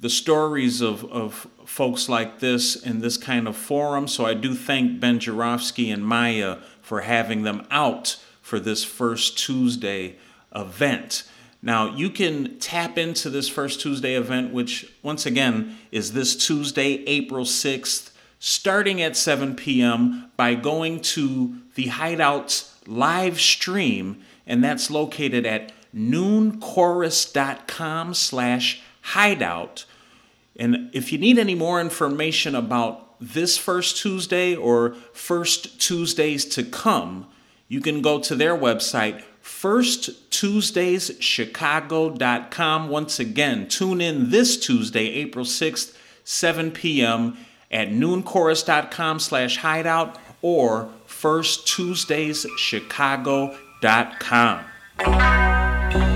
the stories of, of folks like this in this kind of forum. So I do thank Ben Joravsky and Maya for having them out for this first Tuesday event. Now, you can tap into this first Tuesday event, which once again is this Tuesday, April 6th, starting at 7 p.m. by going to the Hideout's live stream, and that's located at noonchorus.com slash hideout. And if you need any more information about this first Tuesday or first Tuesdays to come, you can go to their website, firsttuesdayschicago.com. Once again, tune in this Tuesday, April 6th, 7 p.m. at noonchorus.com slash hideout or firsttuesdayschicago.com.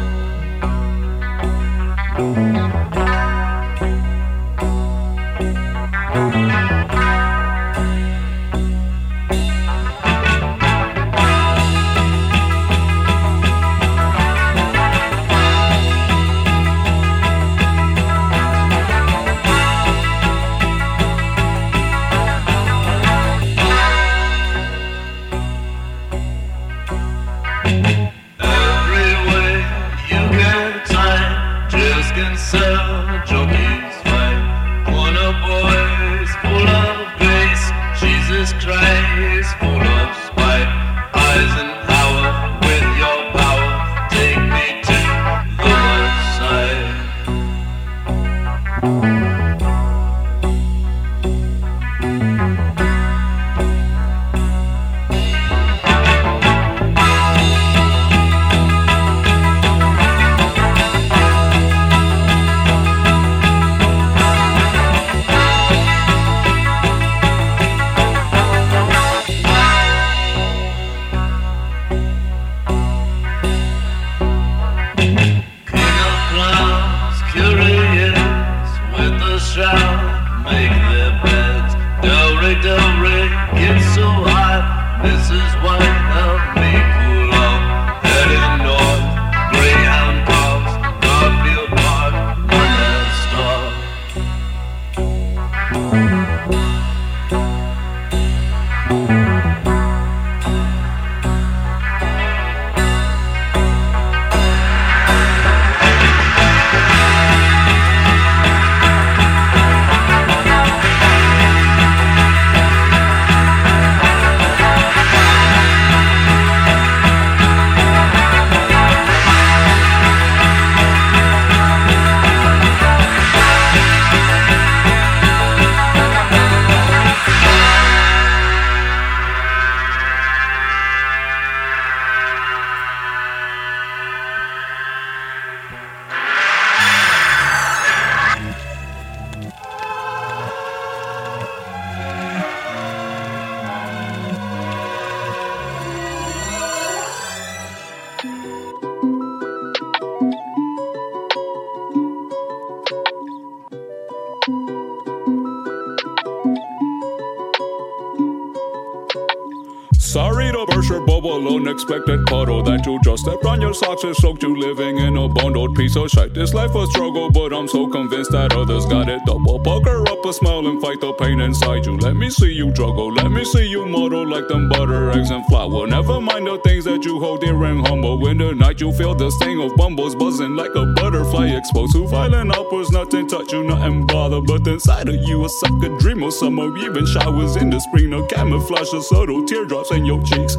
unexpected puddle that you just stepped on your socks and soaked you living in a bundled piece of shit. This life a struggle, but I'm so convinced that others got it double. Pucker up a smile and fight the pain inside you. Let me see you juggle, let me see you muddle like them butter, eggs, and flour. Never mind the things that you hold dear and humble. In the night you feel the sting of bumbles buzzing like a butterfly exposed to violent outbursts. Nothing touch you, nothing bother, but inside of you a sucker dream of summer, even showers in the spring. No camouflage the subtle teardrops in your cheeks.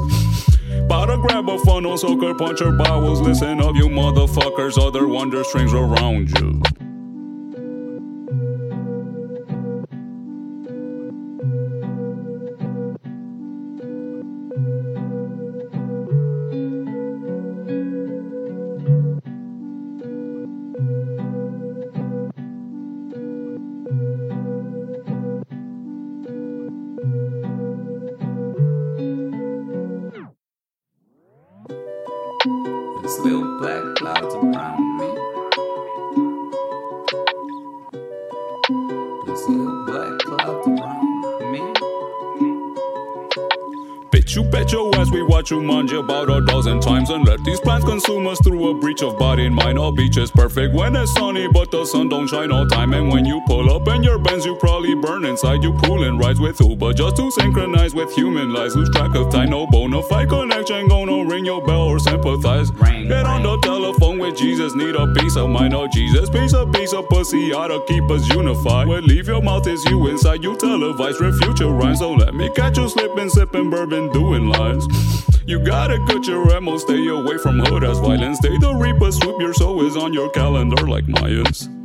Bout grab a funnel, soaker, punch your bowels. Listen up, you motherfuckers. Other wonder strings around you. Consume us through a breach of body and mind. Our beach is perfect when it's sunny, but the sun don't shine all time. And when you pull up in your Benz, you probably burn inside. You pulling rides with Uber just to synchronize with human lives. Lose track of time, no bona fide connection. Gonna ring your bell or sympathize. Get on the telephone with Jesus, need a piece of mind. Oh Jesus, piece of piece of pussy ought to keep us unified. Well, leave your mouth is you inside you televise. Refute your rhymes, so let me catch you slipping, sipping bourbon, doing lines. You gotta cut your ammo, stay away from hood as violence. Day the reaper, swoop your soul is on your calendar like Mayans.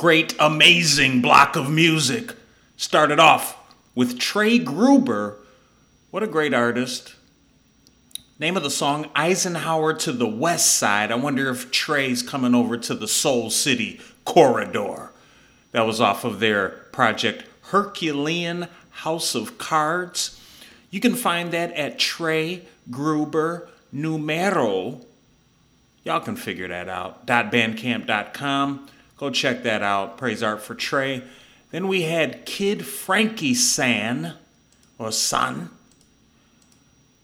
Great, amazing block of music started off with Trey Gruber. What a great artist. Name of the song Eisenhower to the West Side. I wonder if Trey's coming over to the Soul City corridor. That was off of their project Herculean House of Cards. You can find that at Trey Gruber Numero. Y'all can figure that out. .bandcamp.com. Go check that out. Praise art for Trey. Then we had Kid Frankie San, or San,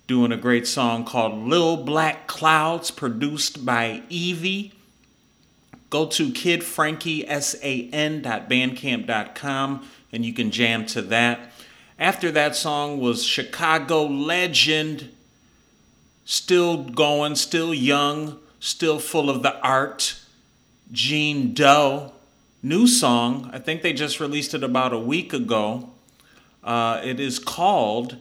doing a great song called Lil Black Clouds, produced by Evie. Go to kidfrankiesan.bandcamp.com and you can jam to that. After that song was Chicago legend, still going, still young, still full of the art. Jean Deaux, new song. I think they just released it about a week ago. Uh, it is called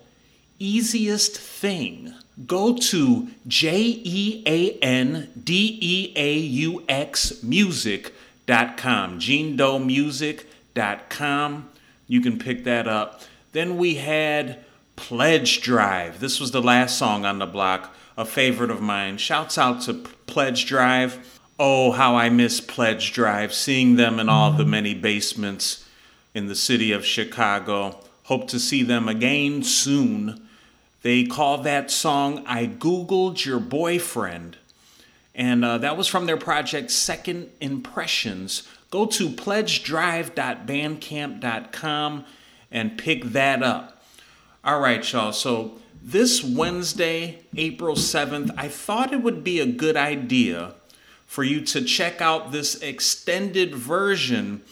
Easiest Thing. Go to J E A N D E A U X music.com. JeanDeauxMusic.com. You can pick that up. Then we had Pledge Drive. This was the last song on the block, a favorite of mine. Shouts out to Pledge Drive. Oh, how I miss Pledge Drive, seeing them in all the many basements in the city of Chicago. Hope to see them again soon. They call that song I Googled Your Boyfriend. And uh, that was from their project Second Impressions. Go to pledgedrive.bandcamp.com and pick that up. All right, y'all. So this Wednesday, April 7th, I thought it would be a good idea for you to check out this extended version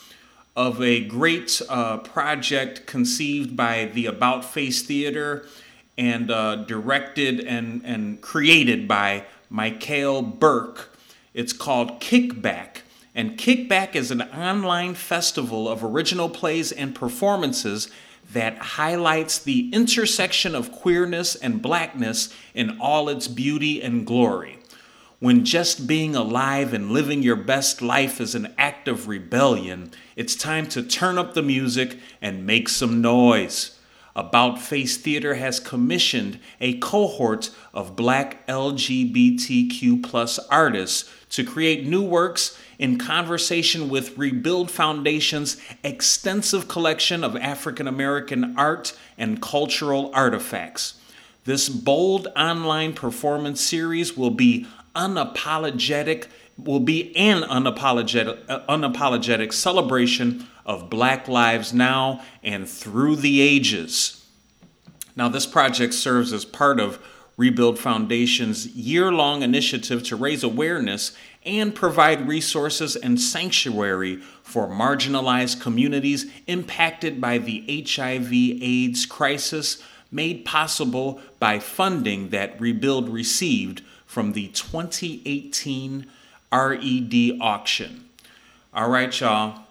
of a great uh, project conceived by the About Face Theatre and uh, directed and, and created by Michael Burke. It's called Kickback. And Kickback is an online festival of original plays and performances that highlights the intersection of queerness and blackness in all its beauty and glory. When just being alive and living your best life is an act of rebellion, it's time to turn up the music and make some noise. About Face Theatre has commissioned a cohort of black LGBTQ plus artists to create new works in conversation with Rebuild Foundation's extensive collection of African American art and cultural artifacts. This bold online performance series will be unapologetic will be an unapologetic uh, unapologetic celebration of Black Lives Now and through the ages. Now this project serves as part of Rebuild Foundation's year-long initiative to raise awareness and provide resources and sanctuary for marginalized communities impacted by the HIV AIDS crisis made possible by funding that Rebuild received from the 2018 RED auction. All right, y'all.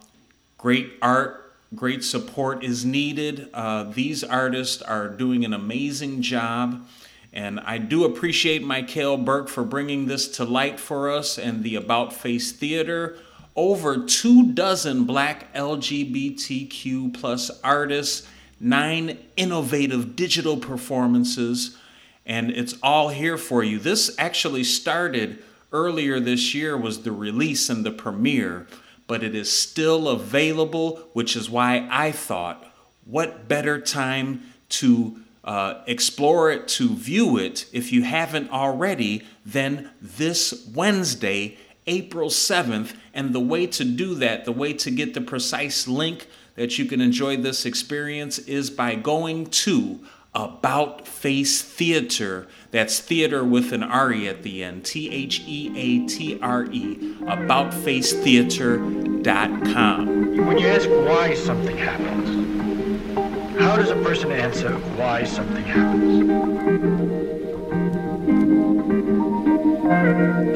Great art, great support is needed. Uh, these artists are doing an amazing job. And I do appreciate Michael Burke for bringing this to light for us and the About Face Theatre. Over two dozen black LGBTQ plus artists, nine innovative digital performances, and it's all here for you. This actually started earlier this year was the release and the premiere, but it is still available, which is why I thought, what better time to uh, explore it, to view it, if you haven't already, than this Wednesday, April 7th. And the way to do that, the way to get the precise link that you can enjoy this experience is by going to About Face Theatre. That's theater with an R E at the end. T H E A T R E. AboutFaceTheatre.com. When you ask why something happens, how does a person answer why something happens?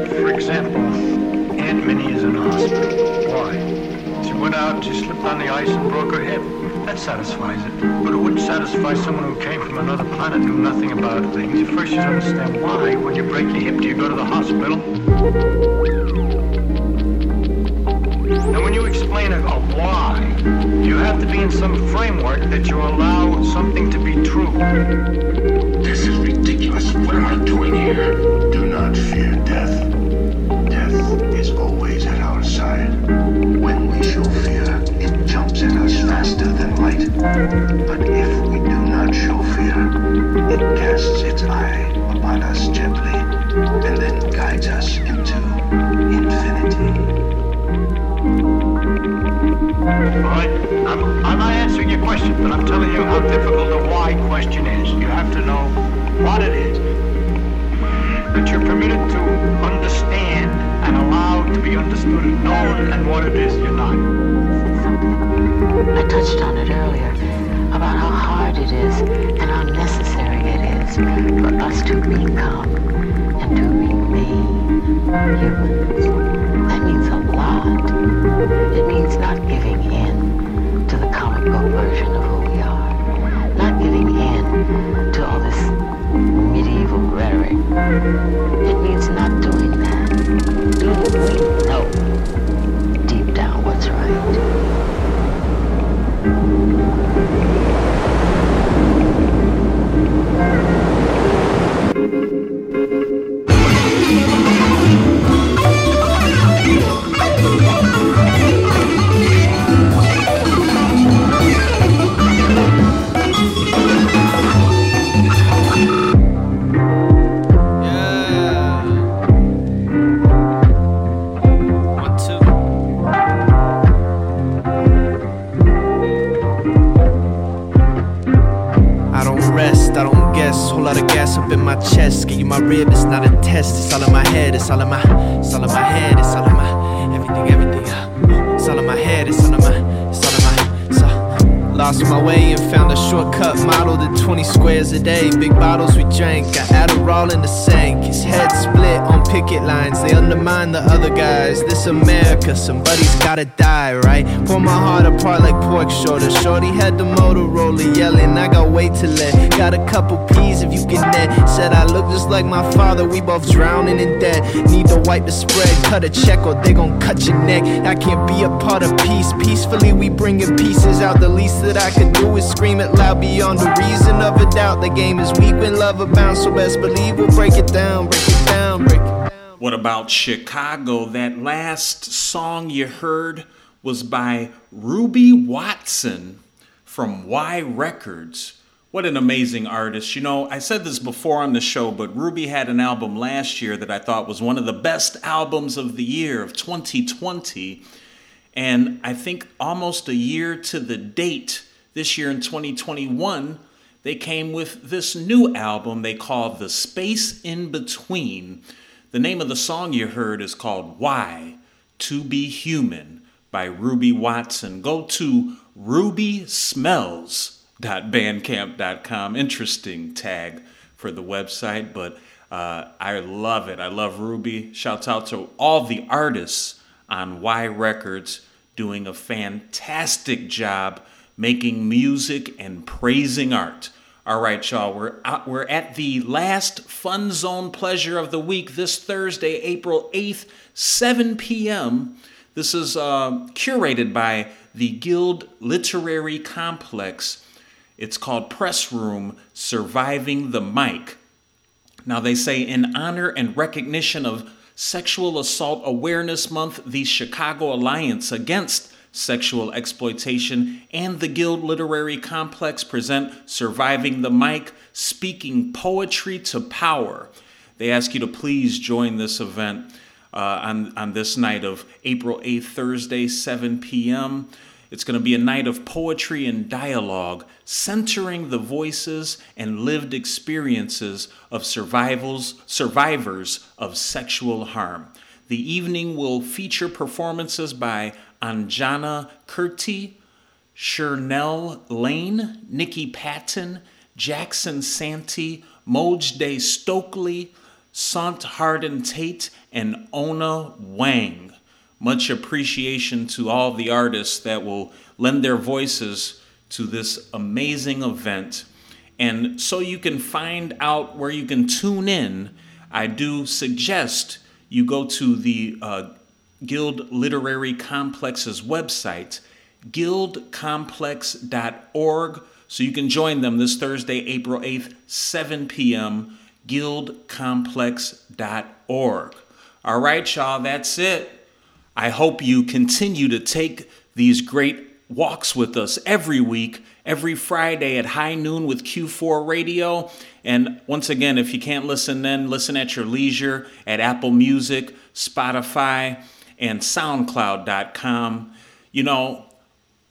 For example, Aunt Minnie is in hospital. Why? She went out, she slipped on the ice and broke her hip. That satisfies it. But it wouldn't satisfy someone who came from another planet, knew nothing about things. First you understand why. When you break your hip, do you go to the hospital? And when you explain a, a why, you have to be in some framework that you allow something to be true. This is ridiculous. What am I doing here? Do not fear death. Death is always at our side. When we show fear, faster than light. But if we do not show fear, it casts its eye upon us gently and then guides us into infinity. Right? I'm, I'm not answering your question, but I'm telling you how difficult the why question is. You have to know what it is that you're permitted to understand to be understood and known, and what it is you're not. I touched on it earlier about how hard it is and how necessary it is for us to become and to remain humans. That means a lot. It means not giving in to the comic book version of who we are, not giving in to all this medieval rhetoric. It means not doing that. Do deep down what's right? Day. Big bottles we drank, got Adderall in the sink. His head split on picket lines, they undermine the other guys. This America, somebody's gotta die, right? Pull my heart apart like pork shoulder. Shorty had the Motorola yelling, I got weight to let. Got a couple P's if you can net. Said I look just like my father, we both drowning in debt. Need to wipe the spread, cut a check or they gon' cut your neck. I can't be a part of peace. Peacefully, we bringing pieces out. The least that I could do is scream it loud beyond the reason of a doubt. The game is weak when love abounds, so best believe we'll break it down, break it down, break it down. What about Chicago? That last song you heard was by Ruby Watson from Y Records. What an amazing artist. You know, I said this before on the show, but Ruby had an album last year that I thought was one of the best albums of the year of 2020. And I think almost a year to the date, this year in 2021, they came with this new album they call The Space in Between. The name of the song you heard is called Why to Be Human by Ruby Watson. Go to rubysmells.bandcamp.com. Interesting tag for the website, but uh, I love it. I love Ruby. Shouts out to all the artists on Y Records doing a fantastic job making music and praising art. All right, y'all, we're out, we're at the last Fun Zone Pleasure of the week this Thursday, April 8th, 7 p.m. This is uh, curated by the Guild Literary Complex. It's called Press Room Surviving the Mic. Now, they say in honor and recognition of Sexual Assault Awareness Month, the Chicago Alliance Against Sexual Exploitation and the Guild Literary Complex present Surviving the Mic Speaking Poetry to Power. They ask you to please join this event uh, on, on this night of April 8th, Thursday, 7 p.m. It's going to be a night of poetry and dialogue, centering the voices and lived experiences of survivals, survivors of sexual harm. The evening will feature performances by Anjana Kirti, Chernell Lane, Nikki Patton, Jackson Santee, Moj Stokely, Sant Hardin Tate, and Ona Wang. Much appreciation to all the artists that will lend their voices to this amazing event. And so you can find out where you can tune in, I do suggest you go to the uh, Guild Literary Complex's website, guildcomplex.org, so you can join them this Thursday, April 8th, 7 p.m., guildcomplex.org. All right, y'all, that's it. I hope you continue to take these great walks with us every week, every Friday at high noon with Q4 Radio. And once again, if you can't listen then, listen at your leisure at Apple Music, Spotify, and SoundCloud.com. You know,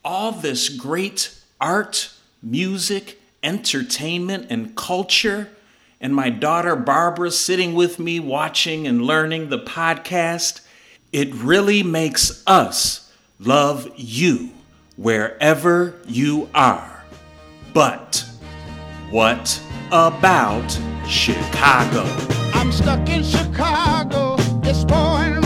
all this great art, music, entertainment, and culture, and my daughter Barbara sitting with me watching and learning the podcast, it really makes us love you wherever you are. But what about Chicago? I'm stuck in Chicago. It's pouring